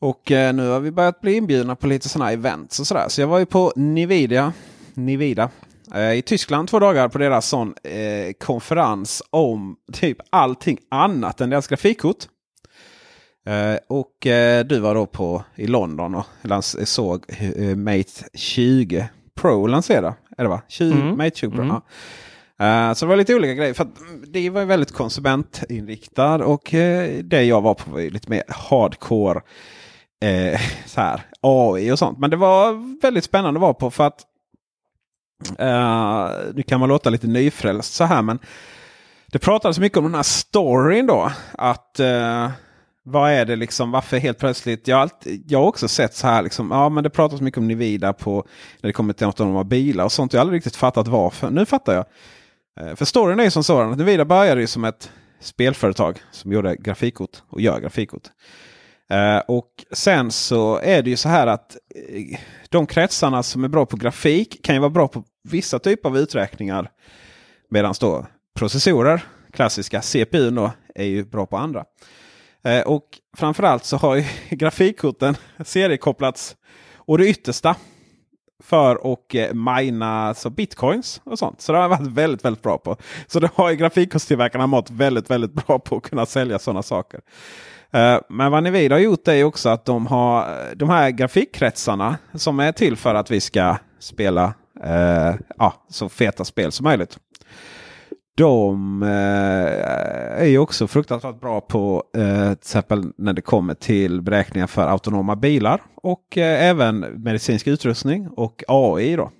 Och nu har vi börjat bli inbjudna på lite sådana events och sådär. Så jag var ju på Nvidia, Nvidia i Tyskland två dagar på deras sån eh, konferens om typ allting annat än deras grafikkort. Eh, och eh, du var då på i London och såg Mate 20 Pro lansera. Är det va? 20, Mm. Mate 20 Pro. Mm. Ja. Eh, så det var lite olika grejer. För att det var väldigt konsumentinriktad och eh, det jag var på var lite mer hardcore eh, så här, AI och sånt. Men det var väldigt spännande att vara på för att nu kan man låta lite nyfrälst så här men det pratades mycket om den här storyn då. Att vad är det liksom, varför helt plötsligt, jag har, alltid, jag har också sett så här liksom, ja men det pratas mycket om Nivida på när det kommer till autonoma bilar och sånt. Jag har aldrig riktigt fattat varför. Nu fattar jag. Eh, för storyn är ju som sådan att Nivida började ju som ett spelföretag som gjorde grafikkort och gör grafikkort. Eh, och sen så är det ju så här att eh, de kretsarna som är bra på grafik kan ju vara bra på vissa typer av uträkningar. Medan då processorer, klassiska CPU då, är ju bra på andra. Eh, och framförallt så har ju grafikkorten seriekopplats och det yttersta för att eh, mina så bitcoins och sånt. Så det har jag varit väldigt, väldigt bra på. Så det har ju grafikkortstillverkarna mått väldigt, väldigt bra på att kunna sälja sådana saker. Eh, Men vad Nvidia har gjort är också att de har eh, de här grafikkretsarna som är till för att vi ska spela eh, ja, så feta spel som möjligt. De eh, är ju också fruktansvärt bra på eh, till exempel när det kommer till beräkningar för autonoma bilar och eh, även medicinsk utrustning och AI. Då.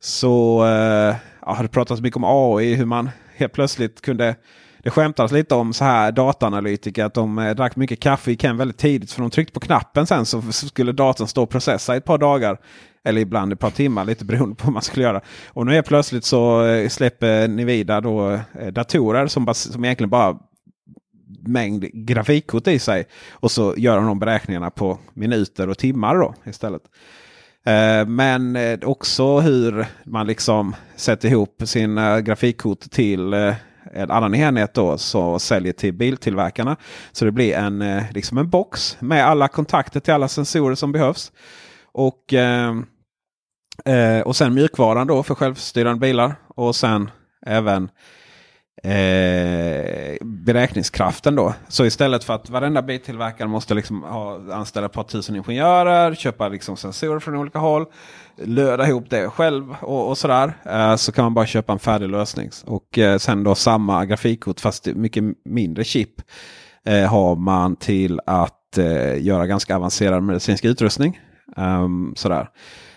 Så eh, ja, har det pratats mycket om AI, hur man helt plötsligt kunde det skämtades lite om så här dataanalytiker att de eh, drack mycket kaffe i Ken väldigt tidigt. För de tryckte på knappen sen så skulle datorn stå och processa i ett par dagar. Eller ibland ett par timmar, lite beroende på vad man skulle göra. Och nu är plötsligt så eh, släpper Nvidia då eh, datorer som, bas- som egentligen bara mängd grafikkort i sig. Och så gör de de beräkningarna på minuter och timmar då istället. Eh, men också hur man liksom sätter ihop sina grafikkort till en annan enhet då så säljer till biltillverkarna. Så det blir en, liksom en box med alla kontakter till alla sensorer som behövs. Och, eh, eh, och sen mjukvaran då för självstyrande bilar. Och sen även eh, beräkningskraften då. Så istället för att varenda biltillverkare måste liksom ha, anställa ett par tusen ingenjörer, köpa liksom sensorer från olika håll, löda ihop det själv och, och sådär. Eh, så kan man bara köpa en färdig lösning. Och eh, sen då samma grafikkort fast mycket mindre chip eh, har man till att eh, göra ganska avancerad medicinsk utrustning. Um, sådär.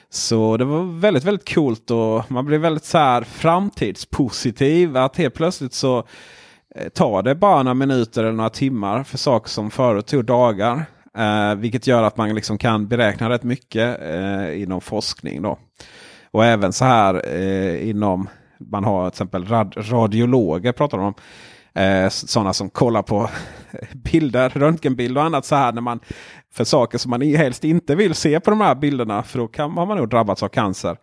Så det var väldigt, väldigt coolt och man blev väldigt så här framtidspositiv. Att helt plötsligt så eh, tar det bara några minuter eller några timmar för saker som förut tog dagar. Eh, vilket gör att man liksom kan beräkna rätt mycket eh, inom forskning. Då. Och även så här eh, inom, man har till exempel rad, radiologer pratar de om. Eh, sådana som kollar på bilder, röntgenbilder och annat så här när man för saker som man helst inte vill se på de här bilderna. För då kan, har man nog drabbats av cancer.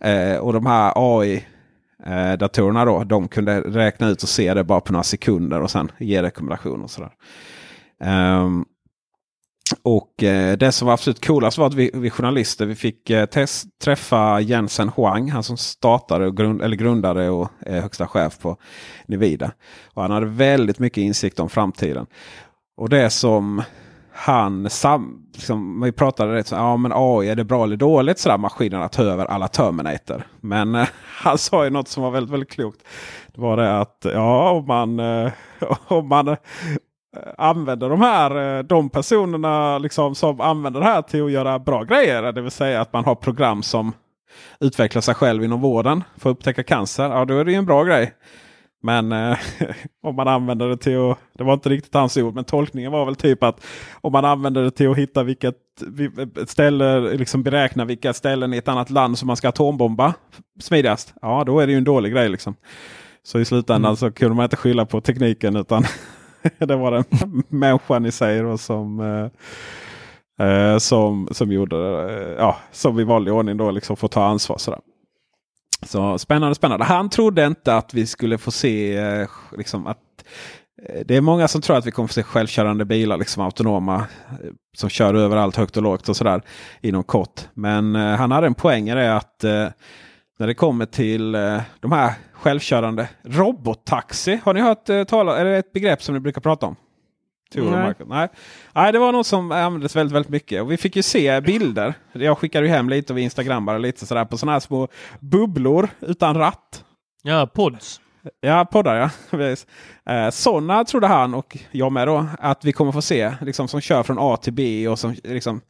Eh, och de här AI-datorerna eh, då, de kunde räkna ut och se det bara på några sekunder och sen ge rekommendationer. Och sådär. Um, och eh, det som var absolut coolast var att vi, vi journalister vi fick eh, test, träffa Jensen Huang. Han som startade och grund, eller grundade och är högsta chef på Nivida. Och han hade väldigt mycket insikt om framtiden. Och det som han sam, liksom, vi pratade rätt så ja men AI är det bra eller dåligt sådär maskinerna tar över alla Terminator. Men eh, han sa ju något som var väldigt, väldigt klokt. Det var det att ja om man, eh, om man Eh, använder de här eh, de personerna liksom som använder det här till att göra bra grejer. Det vill säga att man har program som utvecklar sig själv inom vården för att upptäcka cancer. Ja, då är det ju en bra grej. Men eh, om man använder det till att, det var inte riktigt hans ord, men tolkningen var väl typ att om man använder det till att hitta vilket ställe, liksom beräkna vilka ställen i ett annat land som man ska atombomba smidigast. Ja, då är det ju en dålig grej liksom. Så i slutändan mm. så kunde man inte skylla på tekniken utan det var den människan i sig då, som, eh, eh, som, som gjorde eh, ja, som i vanlig ordning då liksom får ta ansvar. Sådär. Så spännande, spännande. Han trodde inte att vi skulle få se eh, liksom att eh, det är många som tror att vi kommer få se självkörande bilar, liksom autonoma, eh, som kör överallt högt och lågt och sådär inom kort. Men han hade en poäng i det att när det kommer till de här självkörande robottaxi. Har ni hört eh, tala, är det ett begrepp som ni brukar prata om? Nej. Nej. Nej, det var något som användes väldigt, väldigt mycket. Och vi fick ju se bilder. Jag skickade ju hem lite av Instagram bara lite sådär på sådana här små bubblor utan ratt. Ja, pods. Ja, poddar ja. eh, sådana trodde han och jag med då att vi kommer få se. Liksom, som kör från A till B och som liksom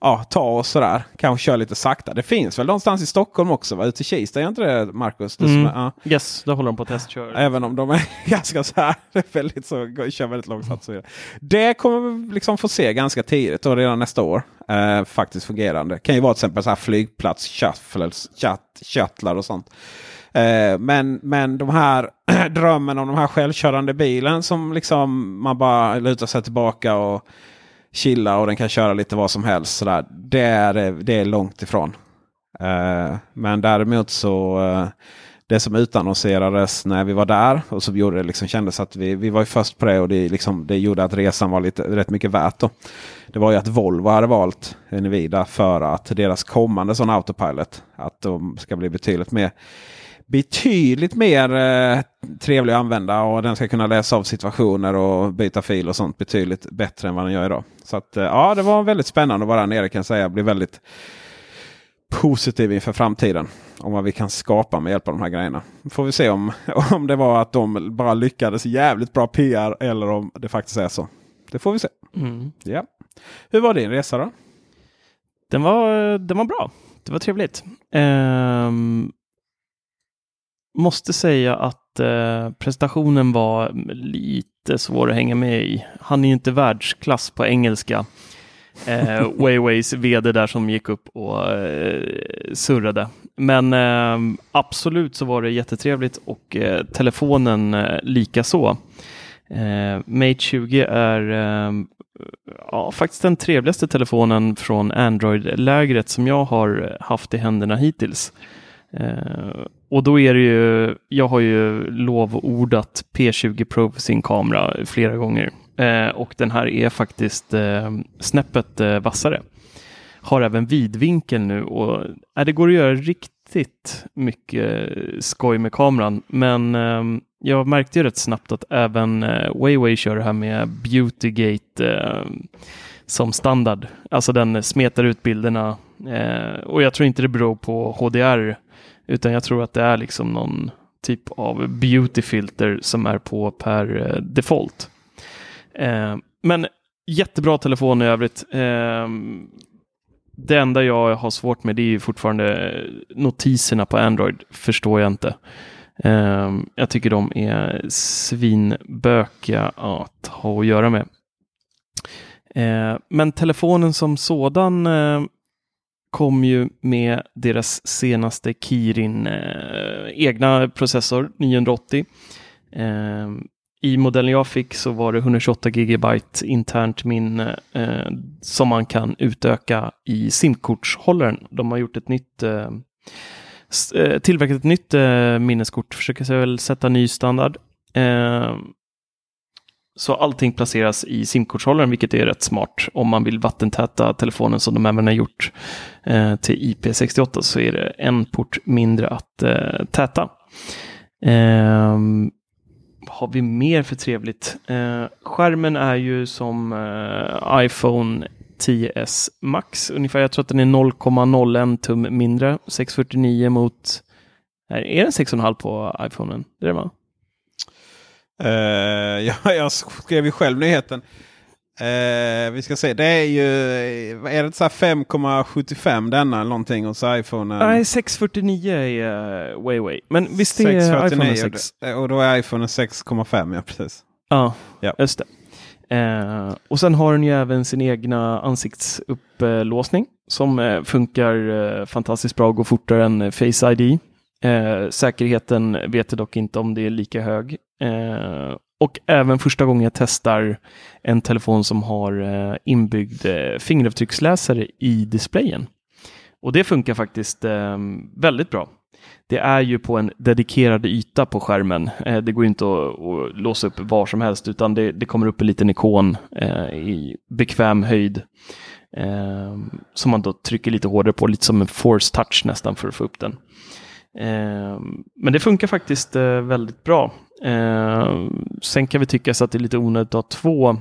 ja, ta oss sådär. Kanske köra lite sakta. Det finns väl någonstans i Stockholm också? Va? Ute i Kista, är inte det Marcus? Det mm. ja. Yes, där håller de på att testköra. Även om de är ganska så här, väldigt så, kör väldigt långsamt. Så det kommer vi liksom få se ganska tidigt, då, redan nästa år. Eh, faktiskt fungerande. Kan ju vara till exempel så här flygplats, shuttles, shuttlar och sånt. Eh, men, men de här drömmen om de här självkörande bilen som liksom man bara lutar sig tillbaka och chilla och den kan köra lite vad som helst. Sådär. Det, är, det är långt ifrån. Uh, men däremot så uh, det som utannonserades när vi var där och som gjorde det liksom kändes att vi, vi var först på det och det, liksom, det gjorde att resan var lite, rätt mycket värt. Då. Det var ju att Volvo hade valt Nvidia för att deras kommande sån autopilot att de ska bli betydligt mer betydligt mer eh, trevlig att använda och den ska kunna läsa av situationer och byta fil och sånt betydligt bättre än vad den gör idag. Så att, eh, ja, det var väldigt spännande att vara där nere kan jag säga. Blir väldigt positiv inför framtiden. Om vad vi kan skapa med hjälp av de här grejerna. Får vi se om, om det var att de bara lyckades jävligt bra PR eller om det faktiskt är så. Det får vi se. Mm. Ja. Hur var din resa då? Den var, den var bra. Det var trevligt. Um, måste säga att eh, presentationen var lite svår att hänga med i. Han är ju inte världsklass på engelska. Eh, Wayways vd där som gick upp och eh, surrade. Men eh, absolut så var det jättetrevligt och eh, telefonen eh, lika så. Eh, Mate 20 är eh, ja, faktiskt den trevligaste telefonen från Android-lägret som jag har haft i händerna hittills. Och då är det ju, jag har ju lovordat P20 Pro för sin kamera flera gånger. Eh, och den här är faktiskt eh, snäppet eh, vassare. Har även vidvinkel nu och eh, det går att göra riktigt mycket skoj med kameran. Men eh, jag märkte ju rätt snabbt att även eh, Wayway kör det här med Beautygate eh, som standard. Alltså den smetar ut bilderna eh, och jag tror inte det beror på HDR utan jag tror att det är liksom någon typ av beautyfilter som är på per eh, default. Eh, men jättebra telefon i övrigt. Eh, det enda jag har svårt med det är fortfarande eh, notiserna på Android. Förstår jag inte. Eh, jag tycker de är svinbökiga att ha att göra med. Eh, men telefonen som sådan eh, kom ju med deras senaste Kirin eh, egna processor 980. Eh, I modellen jag fick så var det 128 GB internt minne eh, som man kan utöka i simkortshållaren. De har gjort ett nytt eh, eh tillverkat ett nytt eh, minneskort, försöker sig väl sätta ny standard. Eh, så allting placeras i simkortshållaren, vilket är rätt smart. Om man vill vattentäta telefonen som de även har gjort eh, till IP68 så är det en port mindre att eh, täta. Eh, har vi mer för trevligt? Eh, skärmen är ju som eh, iPhone 10s Max ungefär. Jag tror att den är 0,01 tum mindre. 649 mot... Är den 6,5 på iPhonen? Det är det va? Uh, ja, jag skrev ju själv nyheten. Uh, vi ska se, det är ju är det så 5,75 denna någonting hos iPhone? Nej, 649 är uh, way way. Men visst är iPhone 6? Och då är iPhone 6,5 ja precis. Ja, ja. just det. Uh, och sen har den ju även sin egna ansiktsupplåsning som funkar fantastiskt bra och går fortare än Face ID. Eh, säkerheten vet jag dock inte om det är lika hög. Eh, och även första gången jag testar en telefon som har eh, inbyggd eh, fingeravtrycksläsare i displayen. Och det funkar faktiskt eh, väldigt bra. Det är ju på en dedikerad yta på skärmen. Eh, det går inte att, att, låsa upp var som helst utan det, det kommer upp en liten ikon eh, i bekväm höjd. Ehm, som man då trycker lite hårdare på, lite som en force touch nästan för att få upp den. Eh, men det funkar faktiskt eh, väldigt bra. Eh, sen kan vi tycka så att det är lite onödigt att ha två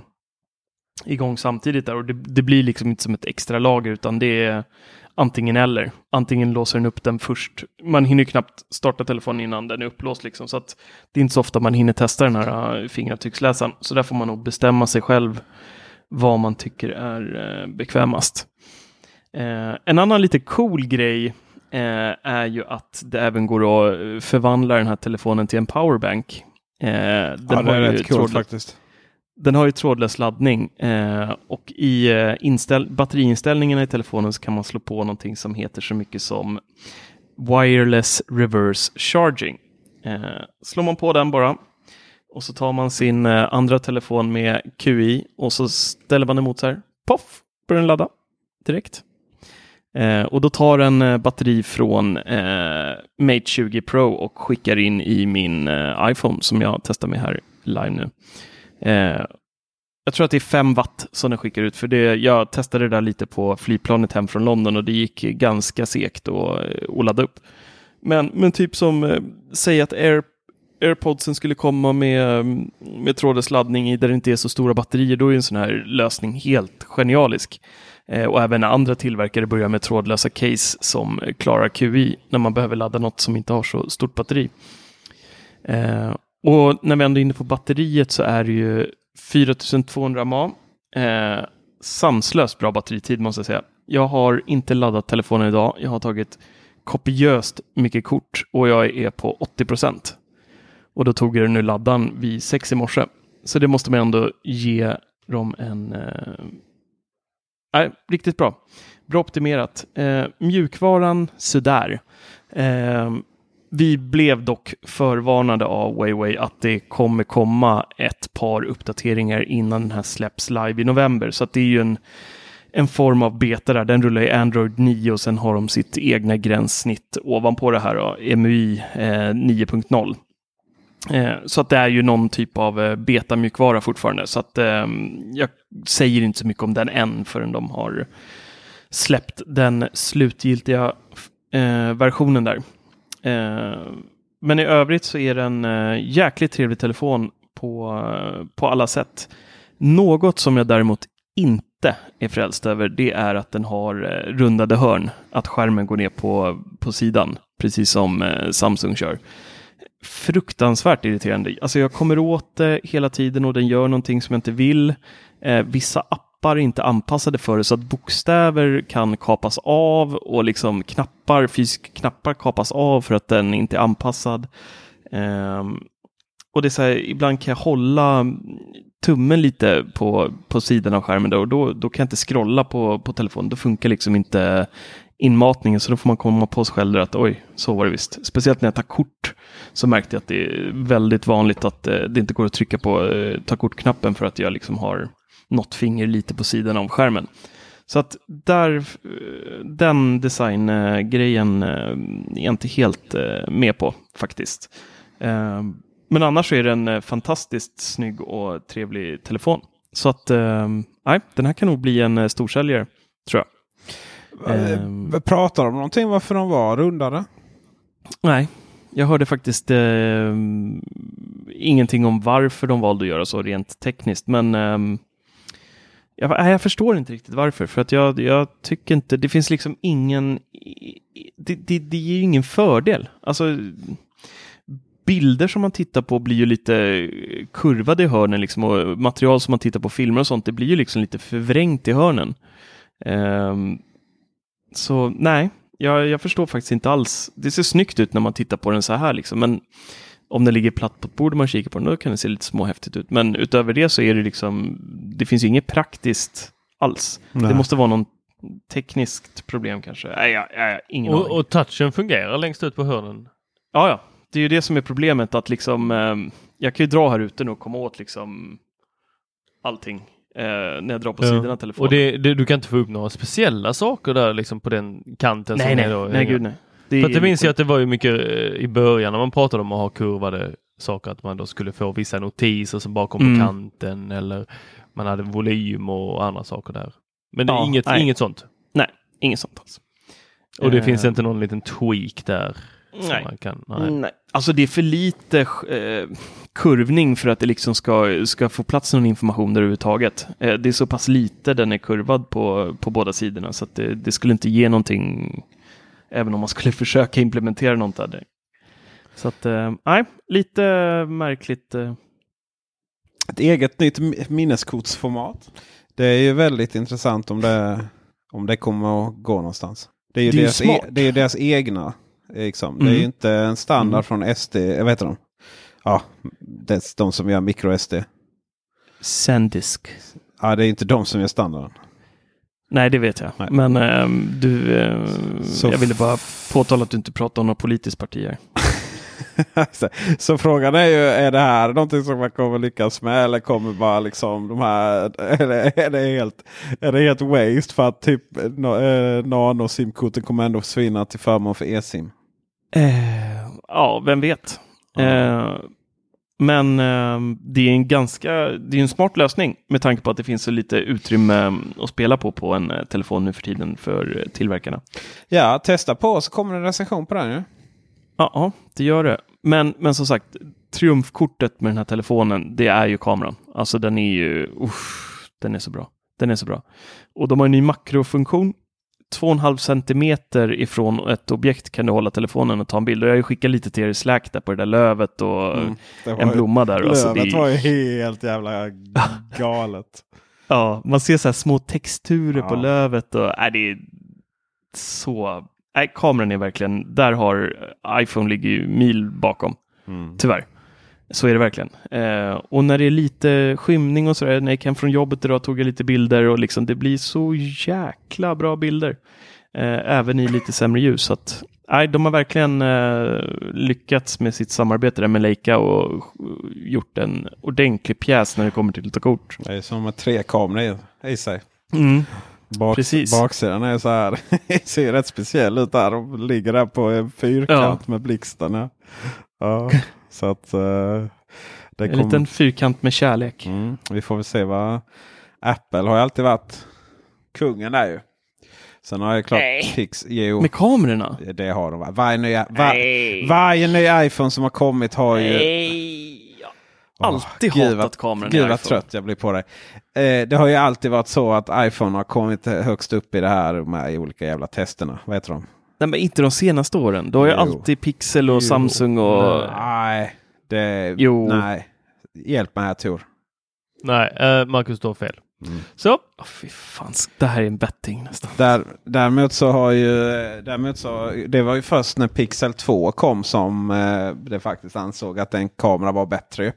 igång samtidigt där och det, det, blir liksom inte som ett extra lager utan det är antingen eller. Antingen låser den upp den först. Man hinner knappt starta telefonen innan den är upplåst liksom så att det är inte så ofta man hinner testa den här fingeravtrycksläsaren. Så där får man nog bestämma sig själv vad man tycker är bekvämast. En annan lite cool grej är ju att det även går att förvandla den här telefonen till en powerbank. Eh, den ja, det är rätt coolt faktiskt. Den har ju trådlös laddning eh, och i eh, inställ batteriinställningarna i telefonen så kan man slå på någonting som heter så mycket som Wireless Reverse Charging. Eh, slår man på den bara och så tar man sin eh, andra telefon med QI och så ställer man emot så här. Poff! Börjar den ladda direkt. Eh, och då tar den eh, batteri från eh, Mate 20 Pro och skickar in i min eh, iPhone som jag testar med här live nu. Eh, jag tror att det är 5 watt som den skickar ut, för det, jag testade det där lite på flygplanet hem från London och det gick ganska segt att, eh, att ladda upp. Men, men typ som, eh, säg att Air, AirPodsen skulle komma med, med trådlös laddning i där det inte är så stora batterier, då är en sån här lösning helt genialisk. Eh, och även andra tillverkare börjar med trådlösa case som klarar QI när man behöver ladda något som inte har så stort batteri. Eh, och när vi ändå är inne på batteriet så är det ju 4200 mAh. Eh, sanslöst bra batteritid måste jag säga. Jag har inte laddat telefonen idag. Jag har tagit kopiöst mycket kort och jag är på 80 procent. Och då tog jag den ur laddan vid sex i morse. Så det måste man ändå ge dem en eh, Nej, riktigt bra. Bra optimerat. Eh, mjukvaran sådär. Eh, vi blev dock förvarnade av WayWay att det kommer komma ett par uppdateringar innan den här släpps live i november. Så att det är ju en, en form av beta där. Den rullar i Android 9 och sen har de sitt egna gränssnitt ovanpå det här, då, MUI eh, 9.0. Eh, så att det är ju någon typ av eh, betamjukvara fortfarande. Så att eh, jag säger inte så mycket om den än förrän de har släppt den slutgiltiga eh, versionen där. Eh, men i övrigt så är det en eh, jäkligt trevlig telefon på, eh, på alla sätt. Något som jag däremot inte är frälst över det är att den har eh, rundade hörn. Att skärmen går ner på, på sidan, precis som Samsung kör fruktansvärt irriterande. Alltså jag kommer åt det hela tiden och den gör någonting som jag inte vill. Eh, vissa appar är inte anpassade för det så att bokstäver kan kapas av och liksom knappar, fysiska knappar kapas av för att den inte är anpassad. Eh, och det är så här, ibland kan jag hålla tummen lite på, på sidan av skärmen då, och då, då kan jag inte scrolla på, på telefonen. Då funkar liksom inte inmatningen så då får man komma på sig själv att oj, så var det visst. Speciellt när jag tar kort så märkte jag att det är väldigt vanligt att eh, det inte går att trycka på eh, ta kort-knappen för att jag liksom har något finger lite på sidan av skärmen. Så att där, eh, den designgrejen är jag inte helt med på faktiskt. Men annars är det en fantastiskt snygg och trevlig telefon. Så att, nej, den här kan nog bli en storsäljare, tror jag. Pratar de om någonting varför de var rundare? Nej, jag hörde faktiskt eh, ingenting om varför de valde att göra så rent tekniskt, men eh, jag, jag förstår inte riktigt varför, för att jag, jag tycker inte, det finns liksom ingen, det, det, det ger ju ingen fördel. Alltså, bilder som man tittar på blir ju lite kurvade i hörnen liksom, och material som man tittar på filmer och sånt, det blir ju liksom lite förvrängt i hörnen. Ehm, så nej, jag, jag förstår faktiskt inte alls. Det ser snyggt ut när man tittar på den så här liksom, men om den ligger platt på ett bord och man kikar på den, då kan det se lite småhäftigt ut. Men utöver det så är det liksom, det finns ju inget praktiskt alls. Nej. Det måste vara någon tekniskt problem kanske. Nej, jag, jag, ingen aning. Och, och touchen fungerar längst ut på hörnen. Ja, ja, det är ju det som är problemet att liksom, eh, jag kan ju dra här ute nu och komma åt liksom allting när jag drar på Ja. sidan av telefonen. Och det, det, du kan inte få upp några speciella saker där liksom på den kanten. nej, nej, då, nej, gud nej. Det För det minns jag att det var ju mycket eh, i början när man pratade om att ha kurvade saker, att man då skulle få vissa notiser som bara kom Mm. på kanten eller man hade volym och andra saker där. Men det är Ja, inget, nej. inget sånt. Nej, inget sånt alls. Och det Eh, finns inte någon liten tweak där. Nej. Man kan, nej. Nej. Alltså det är för lite eh, kurvning för att det liksom ska, ska få plats någon information där överhuvudtaget. Eh, det är så pass lite den är kurvad på, på båda sidorna så att det, det skulle inte ge någonting även om man skulle försöka implementera något där. Så att, eh, nej, lite märkligt. Eh. Ett eget nytt mi- minneskortsformat. Det är ju väldigt intressant om det, om det kommer att gå någonstans. Det är ju, Det är ju deras, smart. e, det är ju deras egna. Liksom. Det är Mm. ju inte en standard Mm. från SD. Jag vet de? Ja, det, de som gör micro-SD. Sandisk. Ja, det är inte de som gör standarden. Nej, det vet jag. Nej. Men ehm, du, Så jag ville bara påtala att du inte pratar om några politiskt parti här. Så frågan är ju, är det här någonting som man kommer lyckas med? Eller kommer bara liksom de här, är det, är det, helt, är det helt waste för att typ no, eh, nano simkorten kommer ändå försvinna till förmån för e-sim? Eh, ja, vem vet. Eh, men eh, det är en ganska, det är en smart lösning med tanke på att det finns så lite utrymme mm, att spela på på en eh, telefon nu för tiden för eh, tillverkarna. Ja, testa på så kommer det en recension på den ju. Ja, ja, det gör det. Men, men som sagt, triumfkortet med den här telefonen, det är ju kameran. Alltså den är ju, usch, den är så bra. Den är så bra. Och de har en ny makrofunktion. 2,5 centimeter ifrån ett objekt kan du hålla telefonen och ta en bild. Och jag har ju skickat lite till er i Slack där på det där lövet och Mm, en blomma där. Alltså, det Lövet var ju helt jävla galet. ja, man ser så här små texturer på Ja. lövet och äh, det är så... Nej, kameran är verkligen, där har iPhone ligger ju mil bakom. Mm. Tyvärr. Så är det verkligen. Eh, och när det är lite skymning och sådär, när jag gick hem från jobbet idag tog jag lite bilder och liksom det blir så jäkla bra bilder. Eh, även i lite sämre ljus. Så att, nej, de har verkligen eh, lyckats med sitt samarbete där med Leica och gjort en ordentlig pjäs när det kommer till att ta kort. Det är som med tre kameror i, sig. Bak, Precis. Baksidan är så här. ser rätt speciell ut där. De ligger där på en fyrkant med blixtarna. Ja, så att eh, det En kommer. liten fyrkant med kärlek. Mm, vi får väl se vad Apple har ju alltid varit kungen där ju. Sen har jag klart Nej. Pix. Jo, Med kamerorna? det har de. va? Varje ny, var, varje ny iPhone som har kommit har ju... Nej. Jag har Åh, alltid gud hatat vad- kameran Gud vad iPhone. trött jag blir på dig. Eh, det har ju alltid varit så att iPhone har kommit högst upp i det här med olika jävla testerna. Vad heter de? Nej, men inte de senaste åren. Då har ju alltid Pixel och Jo. Samsung och... Nej, det... Jo. Nej. Hjälp mig här Tor. Nej, eh, Marcus du har fel. Mm. Så, Åh, fy fan, det här är en betting nästan. Där, däremot så har ju... Däremot så, det var ju först när Pixel 2 kom som eh, det faktiskt ansåg att en kamera var bättre.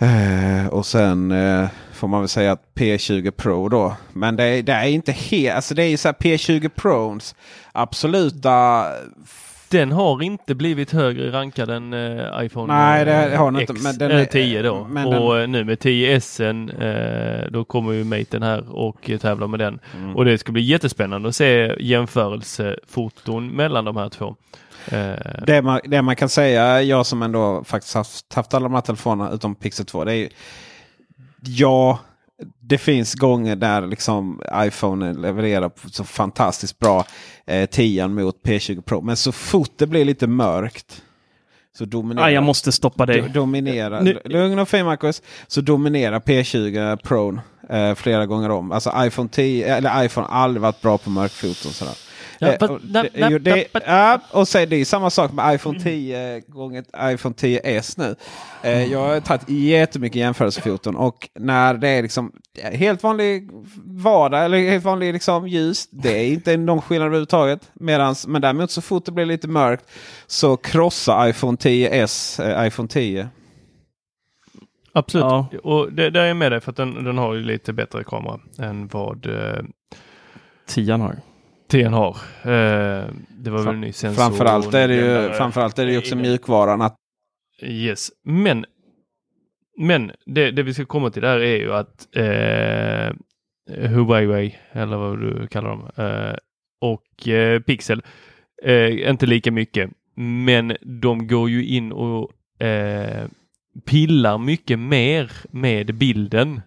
Eh, och sen eh, får man väl säga att P20 Pro då. Men det, är- det är inte helt, alltså det är ju så här P20 Pros absoluta Den har inte blivit högre rankad än eh, iPhone Nej, det eh, har den inte, X, men den eh, är- 10 då. och eh, nu med 10S eh, då kommer ju Maten här och tävlar med den. Mm. Och det ska bli jättespännande att se jämförelsefoton mellan de här två. Eh, Det man, det man kan säga, jag som ändå faktiskt haft, haft alla de här telefonerna utom Pixel 2. Det är ju, ja, det finns gånger där liksom iPhone levererar så fantastiskt bra eh, 10 mot P20 Pro. Men så fort det blir lite mörkt så dominerar, Ah, jag måste stoppa dig. do, dominerar Nu- lugn och fin Marcus, så dominerar P20 Pro eh, flera gånger om. Alltså iPhone 10, eller iPhone har aldrig varit bra på mörkfoton. Sådär. Ja, Eh, och det- na- det- ja, och är det samma sak med iPhone 10 gånger iPhone 10s nu. Eh, Jag har tagit jättemycket jämförelsefoton och när det är liksom helt vanlig vardag eller helt vanlig liksom ljus. Det är inte någon skillnad överhuvudtaget. Medans, men däremot så fort det blir lite mörkt så krossar iPhone 10s eh, iPhone 10. Absolut. Ja. Och det, där är jag med dig för att den, den har ju lite bättre kamera än vad eh, har. 10 har. Eh, det var väl en ny sensor. Framförallt är det ju, framförallt är det ju också mjukvaran. Att, Yes, men men det, det vi ska komma till där är ju att eh, Huawei, eller vad du kallar dem, eh, och eh, Pixel, eh, inte lika mycket, men de går ju in och eh, pillar mycket mer med bilden,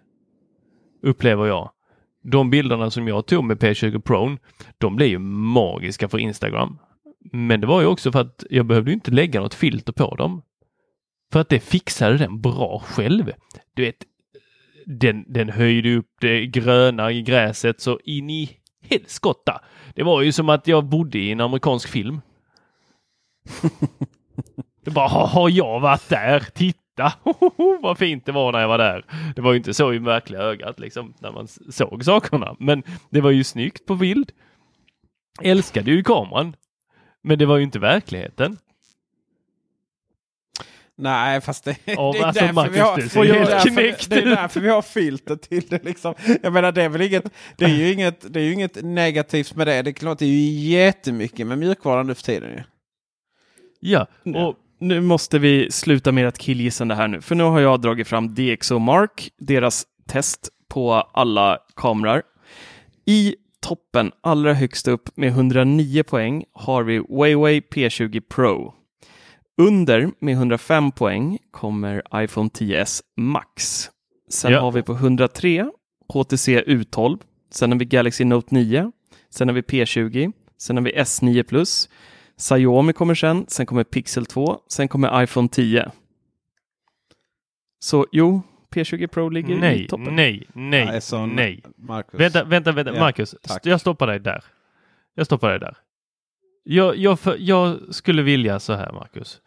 upplever jag. De bilderna som jag tog med P20 Pro, de blev ju magiska för Instagram. Men det var ju också för att jag behövde inte lägga något filter på dem. För att det fixade den bra själv. Du vet, den, den höjde upp det gröna i gräset så in i helskotta. Det var ju som att jag bodde i en amerikansk film. Det bara, "Ha- har jag varit där? Titta! Vad fint det var när jag var där. Det var ju inte så i verkliga ögat liksom när man såg sakerna. Men det var ju snyggt på bild. Älskade ju kameran. Men det var ju inte verkligheten. nej, fast det, Ja, det är alltså, därför Marcus, vi har, det är därför- knäckt det är ut. därför vi har filter till det. Liksom. Jag menar, det är väl inget, det är ju inget, det är ju inget negativt med det. Det är klart, det är ju jättemycket med mjukvaran nu för tiden. Ju. Ja, Nej. och Nu måste vi sluta med att killgissande här nu, för nu har jag dragit fram DxO Mark, deras test på alla kameror. I toppen, allra högst upp med 109 poäng, har vi Huawei P20 Pro. Under med 105 poäng kommer iPhone 10s Max. Sen Ja. har vi på 103 HTC U12. Sen har vi Galaxy Note 9. Sen har vi P20. Sen har vi S9 Plus. Xiaomi kommer sen. Sen kommer Pixel 2. Sen kommer iPhone 10. Så jo, P20 Pro ligger i nej, toppen. nej, nej, Ja, så- nej. Marcus. Vänta, vänta, vänta. Ja, Marcus, tack. jag stoppar dig där. Jag stoppar dig där. Jag, jag, för, jag skulle vilja så här, Marcus.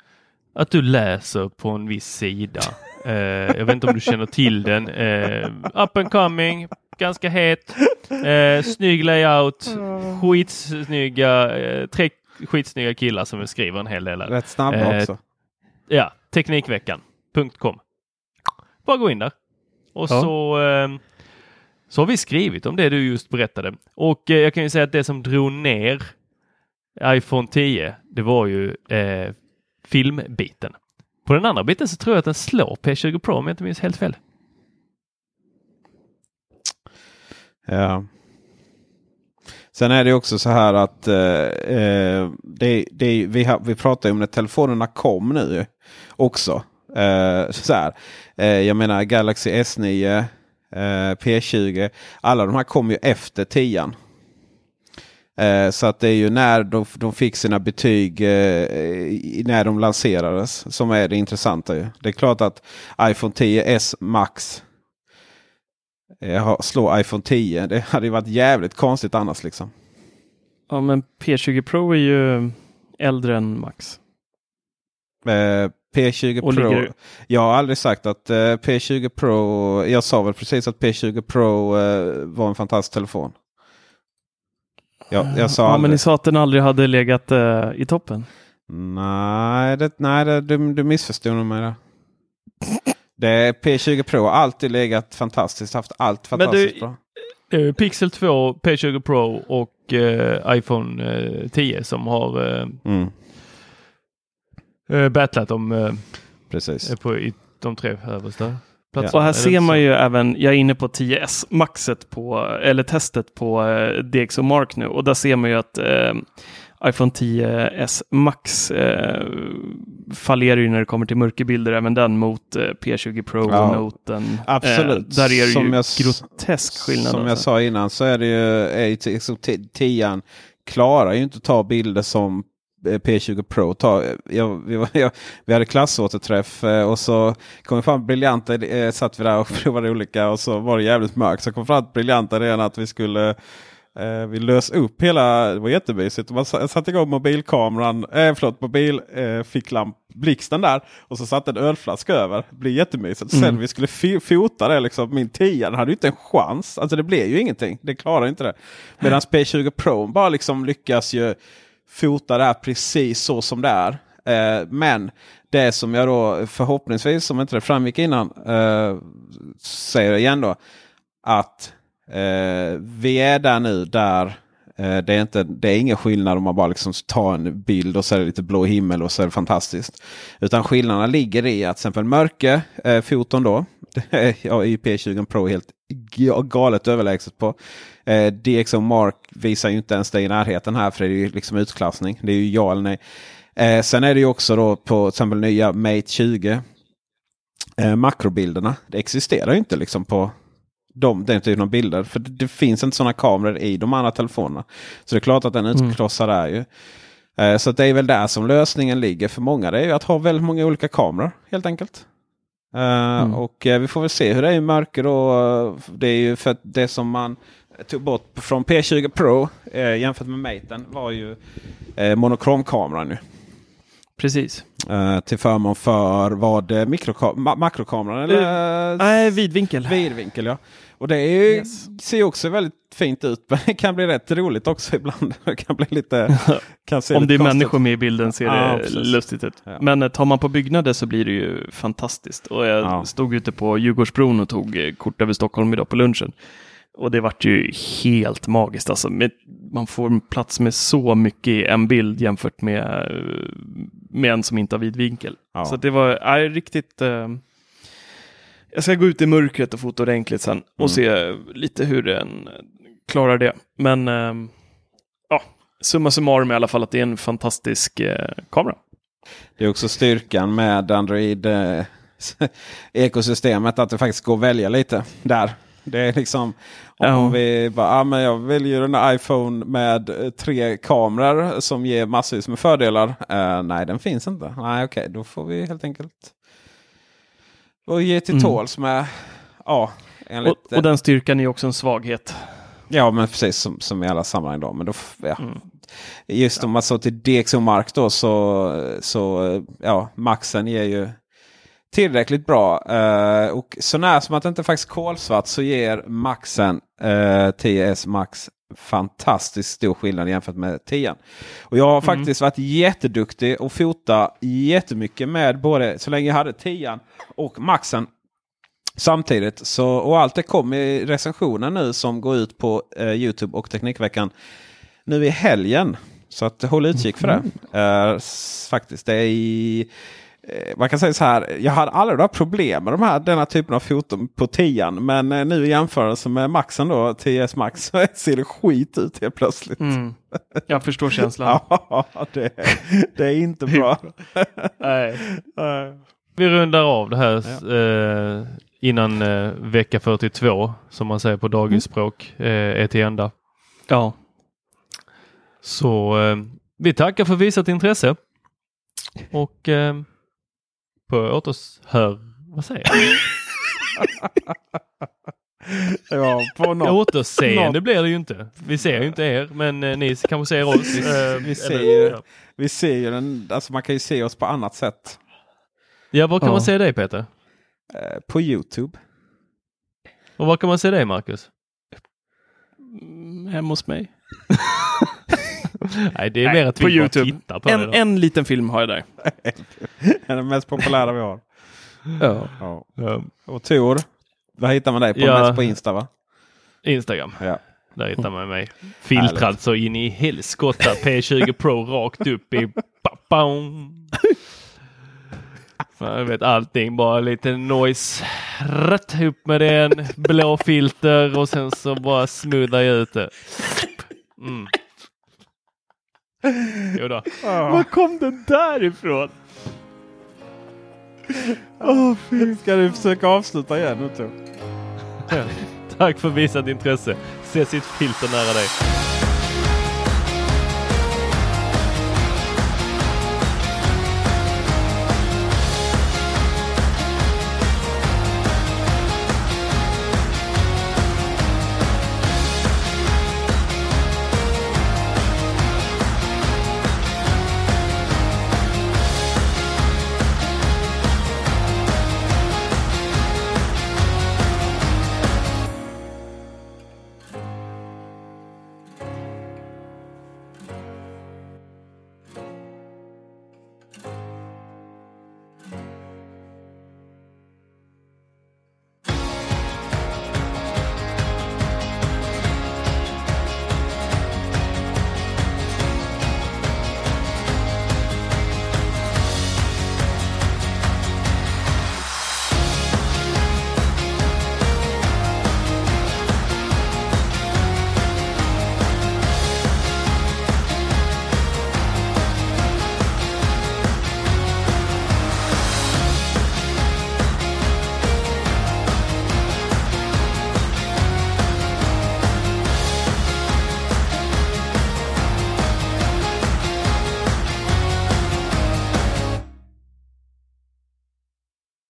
Att du läser på en viss sida. Eh, jag vet inte om du känner till den. Eh, up and coming, ganska het, eh, snygg layout, skitsnygga, eh, tre skitsnygga killar som skriver en hel del. Rätt snabba Eh, också. Ja, Teknikveckan.com. Bara gå in där. Och Ja. så, eh, så har vi skrivit om det du just berättade. Och eh, jag kan ju säga att det som drog ner iPhone 10, det var ju eh, filmbiten. På den andra biten så tror jag att den slår P20 Pro om jag inte minns helt fel. Ja. Sen är det också så här att eh, eh, det, det, vi, har, vi pratar ju om när telefonerna kom nu också. Eh, så här. Eh, jag menar Galaxy S9, eh, P20. Alla de här kom ju efter 10 eh, Så att det är ju när de, de fick sina betyg eh, när de lanserades som är det intressanta. Ju. Det är klart att iPhone 10s Max slå iPhone 10. Det hade ju varit jävligt konstigt annars liksom. Ja, men P20 Pro är ju äldre än Max. Eh, P20 Och Pro. ligger- Jag har aldrig sagt att eh, P20 Pro. Jag sa väl precis att P20 Pro eh, var en fantastisk telefon. Ja, jag sa Ja, aldrig. men ni sa att den aldrig hade legat eh, i toppen. Nej, det, nej det, du, du missförstod mig där. Det P20 Pro har alltid legat fantastiskt, haft allt fantastiskt du- bra. Det är Pixel 2, P20 Pro och eh, iPhone eh, 10 som har eh, Mm, eh, battlat om eh, precis. på i de tre översta Och platserna. här ser man ju även, jag är inne på 10S maxet på, eller testet på eh, DxO Mark nu och där ser man ju att eh, iPhone 10S Max eh, fallerar ju när det kommer till mörkerbilder, även den mot eh, P20 Pro Ja, och Noten. absolut. Eh, där är det Som ju jag grotesk skillnad. Som jag alltså. sa innan så är det ju, är ju liksom t- 10 klarar ju inte att ta bilder som eh, P20 Pro tar. Jag, vi, var, jag, vi hade klassåterträff eh, och så kom vi fram briljanta, eh, satt vi där och provade olika och så var det jävligt mörkt. Så kom fram briljanta idén att vi skulle eh, vi lös upp hela, det var jättemysigt. Man sa- satte igång mobilkameran, eh, förlåt mobilficklamp, eh, blixten där. Och så satte en ölflaska över. Det blir jättemysigt. Sen Mm. vi skulle fota det, liksom, min 10 den hade ju inte en chans. Alltså det blev ju ingenting. Det klarar inte det. Medan P20 Pro bara liksom lyckas ju fota det här precis så som det är. Eh, men det som jag då förhoppningsvis, som inte det framgick innan, eh, säger igen då. Att eh, vi är där nu där eh, det, är inte, det är ingen skillnad om man bara liksom tar en bild och så är det lite blå himmel och så är det fantastiskt. Utan skillnaderna ligger i att till exempel mörker eh, foton då. ja, i P20 Pro helt galet överlägset på. Eh, DxO Mark visar ju inte ens det i närheten här för det är ju liksom utklassning. Det är ju ja eller nej. Eh, sen är det ju också då på till exempel nya Mate 20. Eh, makrobilderna. Det existerar ju inte liksom på de, den typen av bilder. För det, det finns inte sådana kameror i de andra telefonerna. Så det är klart att den Mm. utkrossar där ju. Eh, så det är väl där som lösningen ligger för många. Det är ju att ha väldigt många olika kameror helt enkelt. Eh, Och eh, vi får väl se hur det är i mörker. Och, det är ju för att det som man tog bort från P20 Pro eh, jämfört med Maten var ju eh, monokromkameran nu. Precis. Eh, till förmån för vad ma- makrokameran eller Nej, vidvinkel. vidvinkel. Ja. Och det är ju, Yes. ser också väldigt fint ut. Men det kan bli rätt roligt också ibland. Kan bli lite... Kan se Om lite det är konstigt människor med i bilden ser Ja, det precis. lustigt ut. Ja. Men eh, tar man på byggnader så blir det ju fantastiskt. Och jag Ja. stod ute på Djurgårdsbron och tog eh, kort över Stockholm idag på lunchen. Och det vart ju helt magiskt. Alltså, med, man får plats med så mycket i en bild jämfört med, med en som inte har vidvinkel. Ja. Så det var är, riktigt... Eh, jag ska gå ut i mörkret och fota ordentligt sen och Mm. se lite hur den klarar det. Men eh, ja, summa summarum i alla fall att det är en fantastisk eh, kamera. Det är också styrkan med Android eh, ekosystemet att det faktiskt går att välja lite där. Det är liksom om Ja. vi bara, ah, men jag väljer en iPhone med eh, tre kameror som ger massvis med fördelar. Eh, nej, den finns inte. Nej, okej, då får vi helt enkelt och ge till Mm. tåls med ja, enligt, Och, och den styrkan är också en svaghet. Ja, men precis som, som i alla sammanhang. Då. Men då, ja. Mm. Just om man så till DxO Mark då så, så ja, maxen ger ju tillräckligt bra. Eh, och så när som att det inte faktiskt kolsvart så ger maxen eh, 10S Max fantastiskt stor skillnad jämfört med 10. Och jag har faktiskt varit jätteduktig och fota jättemycket med både så länge jag hade 10 och maxen samtidigt. Så, och allt det kom i recensionen nu som går ut på eh, Youtube och Teknikveckan nu i helgen. Så att håll utkik för det. Eh, s- faktiskt, det är i, man kan säga så här. Jag hade aldrig några problem med de här, denna typen av foton på 10 Men eh, nu i jämförelse med Maxen då, 10S Max, så ser det skit ut helt plötsligt. Mm. Jag förstår känslan. Ja, det, det är inte bra. Nej. Eh, Vi rundar av det här eh, innan eh, vecka 42 som man säger på dagisspråk eh, är till ända. Ja. Så eh, vi tackar för visat intresse. Och eh, på återhör... Vad säger jag? ja, på något. Återseende något. blir det ju inte. Vi ser ju inte er, men eh, ni kanske ser oss. Vi- eh, vi ser ju- ja. Vi ser ju den, alltså man kan ju se oss på annat sätt. Ja, var kan Ja. man se dig Peter? Eh, på Youtube. Och var kan man se dig Marcus? Mm, Hemma hos mig. Nej, det är Nej, mer att på vi bara tittar på det. En, då. en liten film har jag där. Det är den mest populära vi har. Ja. Ja. Ja. Och Tor, vad hittar man dig på? Ja. Mest på Insta va? Instagram. Ja. Där hittar man mig. Filtrad Härligt. så in i helskotta. P20 Pro rakt upp i... Jag vet allting. Bara lite noise. Rätt upp med den. Blå filter och sen så bara smoothar jag ut det. Mm. Jo då. Var kom den där ifrån? Fy. Ska du försöka avsluta igen nu? Tack för visat intresse. Se sitt filter nära dig.